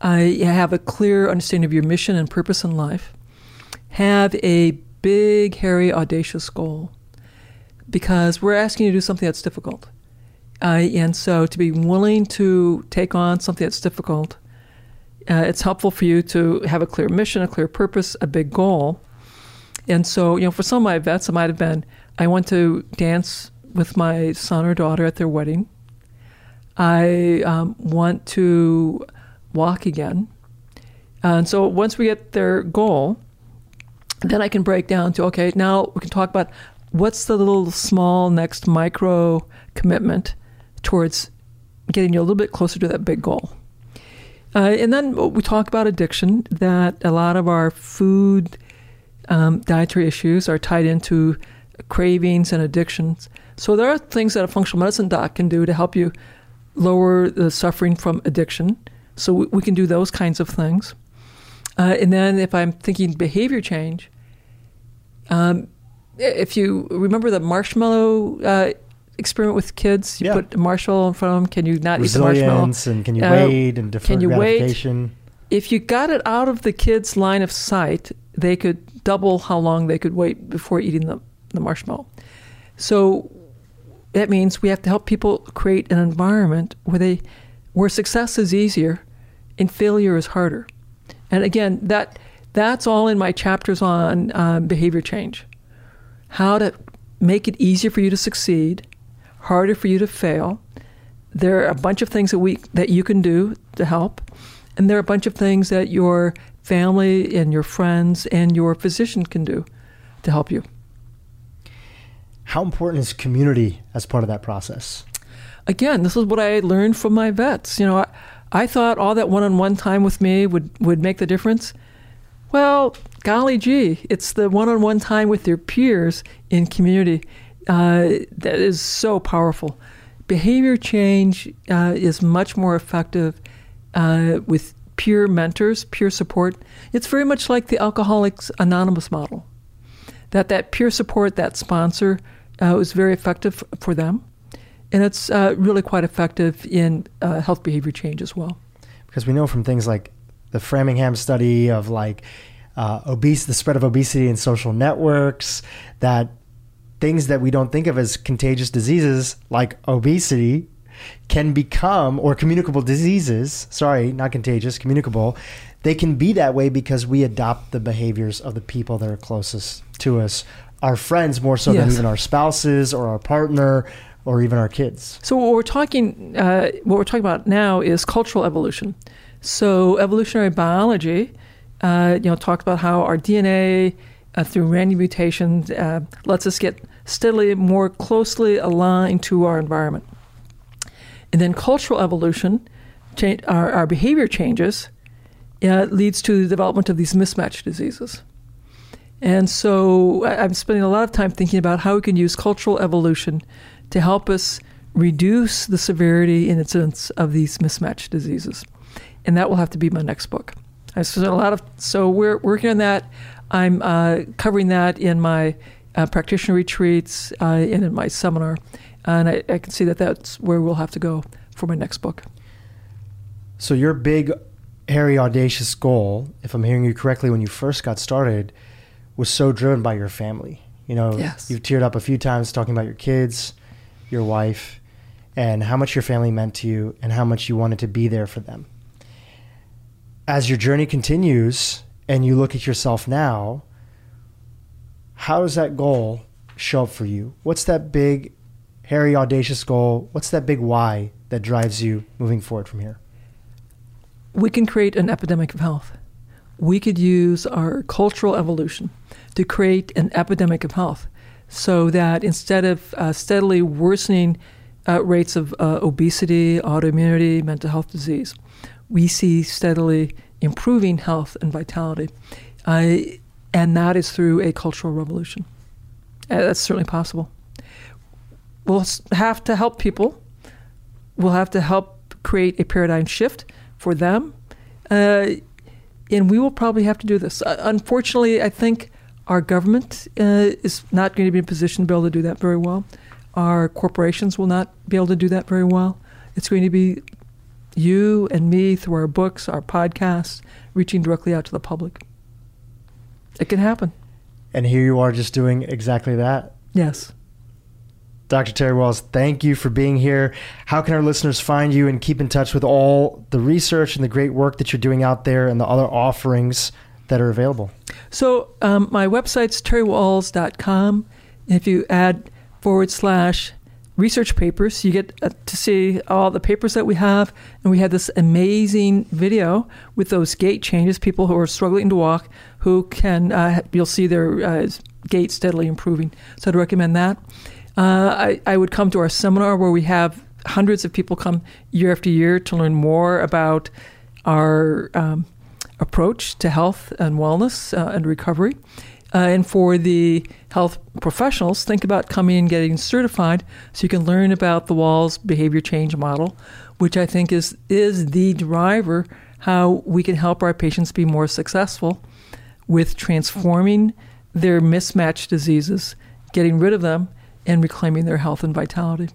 A: I have a clear understanding of your mission and purpose in life. Have a big, hairy, audacious goal, because we're asking you to do something that's difficult. Uh, and so, to be willing to take on something that's difficult, uh, it's helpful for you to have a clear mission, a clear purpose, a big goal. And so, you know, for some of my vets, it might have been I want to dance with my son or daughter at their wedding. I um, want to walk again. And so, once we get their goal, then I can break down to okay, now we can talk about what's the little small next micro commitment towards getting you a little bit closer to that big goal. Uh, and then we talk about addiction, that a lot of our food um, dietary issues are tied into cravings and addictions. So there are things that a functional medicine doc can do to help you lower the suffering from addiction. So we, we can do those kinds of things. Uh, and then if I'm thinking behavior change, um, if you remember the marshmallow uh, experiment with kids, you
B: Yeah.
A: put a marshmallow in front of them. Can you not eat the marshmallow?
B: and can you
A: Uh,
B: wait and defer
A: can you wait? if you got it out of the kids' line of sight, they could double how long they could wait before eating the, the marshmallow. So that means we have to help people create an environment where they where success is easier and failure is harder. And again, that that's all in my chapters on um, behavior change. How to make it easier for you to succeed, harder for you to fail. There are a bunch of things that we that you can do to help, and there are a bunch of things that your family and your friends and your physician can do to help you.
B: how important is community as part of that process
A: again, this is what I learned from my vets. You know, I, I thought all that one-on-one time with me would would make the difference. Well, golly gee, it's the one-on-one time with your peers in community uh, that is so powerful. Behavior change uh, is much more effective uh, with peer mentors, peer support. It's very much like the Alcoholics Anonymous model. That that peer support, that sponsor, uh, was very effective for them and it's uh, really quite effective in uh, health behavior change as well.
B: Because we know from things like the Framingham study of like uh, obese, the spread of obesity in social networks, that things that we don't think of as contagious diseases like obesity can become or communicable diseases sorry not contagious communicable they can be that way because we adopt the behaviors of the people that are closest to us our friends more so yes. than even our spouses or our partner or even our kids
A: so what we're talking uh, what we're talking about now is cultural evolution so evolutionary biology uh, you know talked about how our dna uh, through random mutations uh, lets us get steadily more closely aligned to our environment. And then cultural evolution, our, our behavior changes, uh, leads to the development of these mismatch diseases. And so I'm spending a lot of time thinking about how we can use cultural evolution to help us reduce the severity and incidence of these mismatch diseases. And that will have to be my next book. I spent a lot of so we're working on that. I'm uh, covering that in my uh, practitioner retreats uh, and in my seminar. And I, I, can see that that's where we'll have to go for my next book.
B: So, your big, hairy, audacious goal, if I'm hearing you correctly, when you first got started, was so driven by your family. You know,
A: yes.
B: you've teared up a few times talking about your kids, your wife, and how much your family meant to you and how much you wanted to be there for them. As your journey continues and you look at yourself now, how does that goal show up for you? What's that big, hairy, audacious goal? What's that big why that drives you moving forward from here?
A: We can create an epidemic of health. We could use our cultural evolution to create an epidemic of health so that instead of uh, steadily worsening uh, rates of uh, obesity, autoimmunity, mental health disease, we see steadily improving health and vitality. Uh, and that is through a cultural revolution. Uh, that's certainly possible. We'll have to help people. We'll have to help create a paradigm shift for them. Uh, and we will probably have to do this. Uh, unfortunately, I think our government uh, is not going to be in a position to be able to do that very well. Our corporations will not be able to do that very well. It's going to be you and me through our books, our podcasts, reaching directly out to the public. It can happen.
B: And here you are just doing exactly that.
A: Yes.
B: Dr. Terry Wahls, thank you for being here. How can our listeners find you and keep in touch with all the research and the great work that you're doing out there and the other offerings that are available?
A: So, um, my website's terrywahls.com. If you add forward slash research papers. You get uh, to see all the papers that we have, and we had this amazing video with those gait changes. People who are struggling to walk, who can uh, you'll see their uh, gait steadily improving. So I'd recommend that. Uh, I, I would come to our seminar where we have hundreds of people come year after year to learn more about our um, approach to health and wellness uh, and recovery. Uh, and for the health professionals, think about coming and getting certified so you can learn about the Wahls behavior change model, which I think is, is the driver how we can help our patients be more successful with transforming their mismatched diseases, getting rid of them, and reclaiming their health and vitality.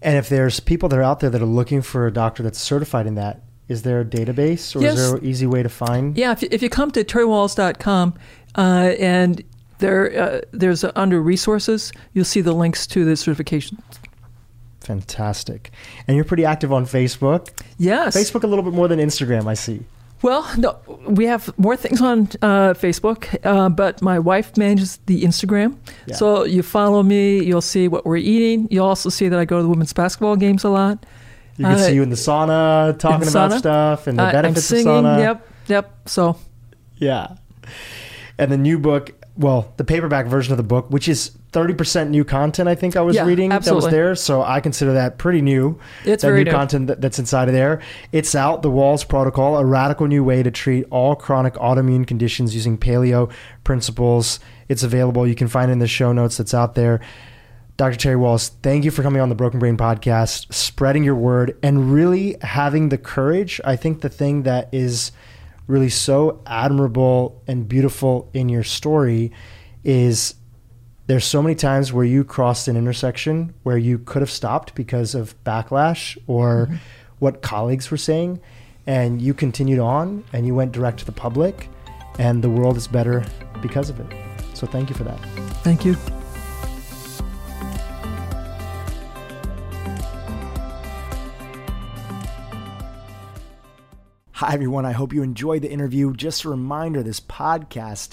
B: And if there's people that are out there that are looking for a doctor that's certified in that, is there a database or yes. is there an easy way to find?
A: Yeah, if, if you come to terrywahls.com uh, and there, uh, there's uh, under resources, you'll see the links to the certifications.
B: Fantastic. And you're pretty active on Facebook.
A: Yes.
B: Facebook a little bit more than Instagram, I see.
A: Well, no, we have more things on uh, Facebook, uh, but my wife manages the Instagram. Yeah. So you follow me, you'll see what we're eating. You'll also see that I go to the women's basketball games a lot.
B: You can uh, see you in the sauna talking about sauna. stuff and the benefits
A: I'm singing,
B: of sauna.
A: Yep, yep. So,
B: yeah. And the new book, well, the paperback version of the book, which is 30% new content, I think I was
A: yeah,
B: reading
A: absolutely.
B: that was there. So I consider that pretty new.
A: It's
B: that
A: very
B: new, new. content that, that's inside of there. It's out, The Wahls Protocol, a radical new way to treat all chronic autoimmune conditions using paleo principles. It's available. You can find it in the show notes that's out there. Dr. Terry Wahls, thank you for coming on the Broken Brain podcast, spreading your word, and really having the courage. I think the thing that is really so admirable and beautiful in your story is there's so many times where you crossed an intersection where you could have stopped because of backlash or mm-hmm. what colleagues were saying and you continued on and you went direct to the public and the world is better because of it. So thank you for that.
A: Thank you
B: Hi, everyone. I hope you enjoyed the interview. Just a reminder this podcast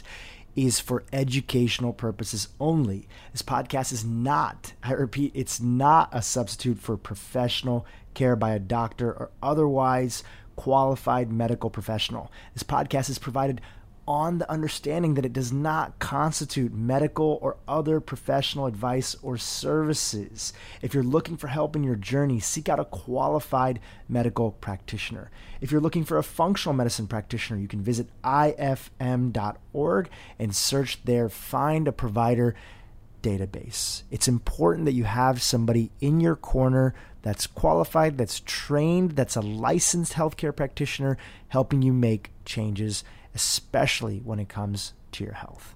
B: is for educational purposes only. This podcast is not, I repeat, it's not a substitute for professional care by a doctor or otherwise qualified medical professional. This podcast is provided on the understanding that it does not constitute medical or other professional advice or services. If you're looking for help in your journey, seek out a qualified medical practitioner. If you're looking for a functional medicine practitioner, you can visit ifm.org and search there, find a provider database. It's important that you have somebody in your corner that's qualified, that's trained, that's a licensed healthcare practitioner helping you make changes especially when it comes to your health.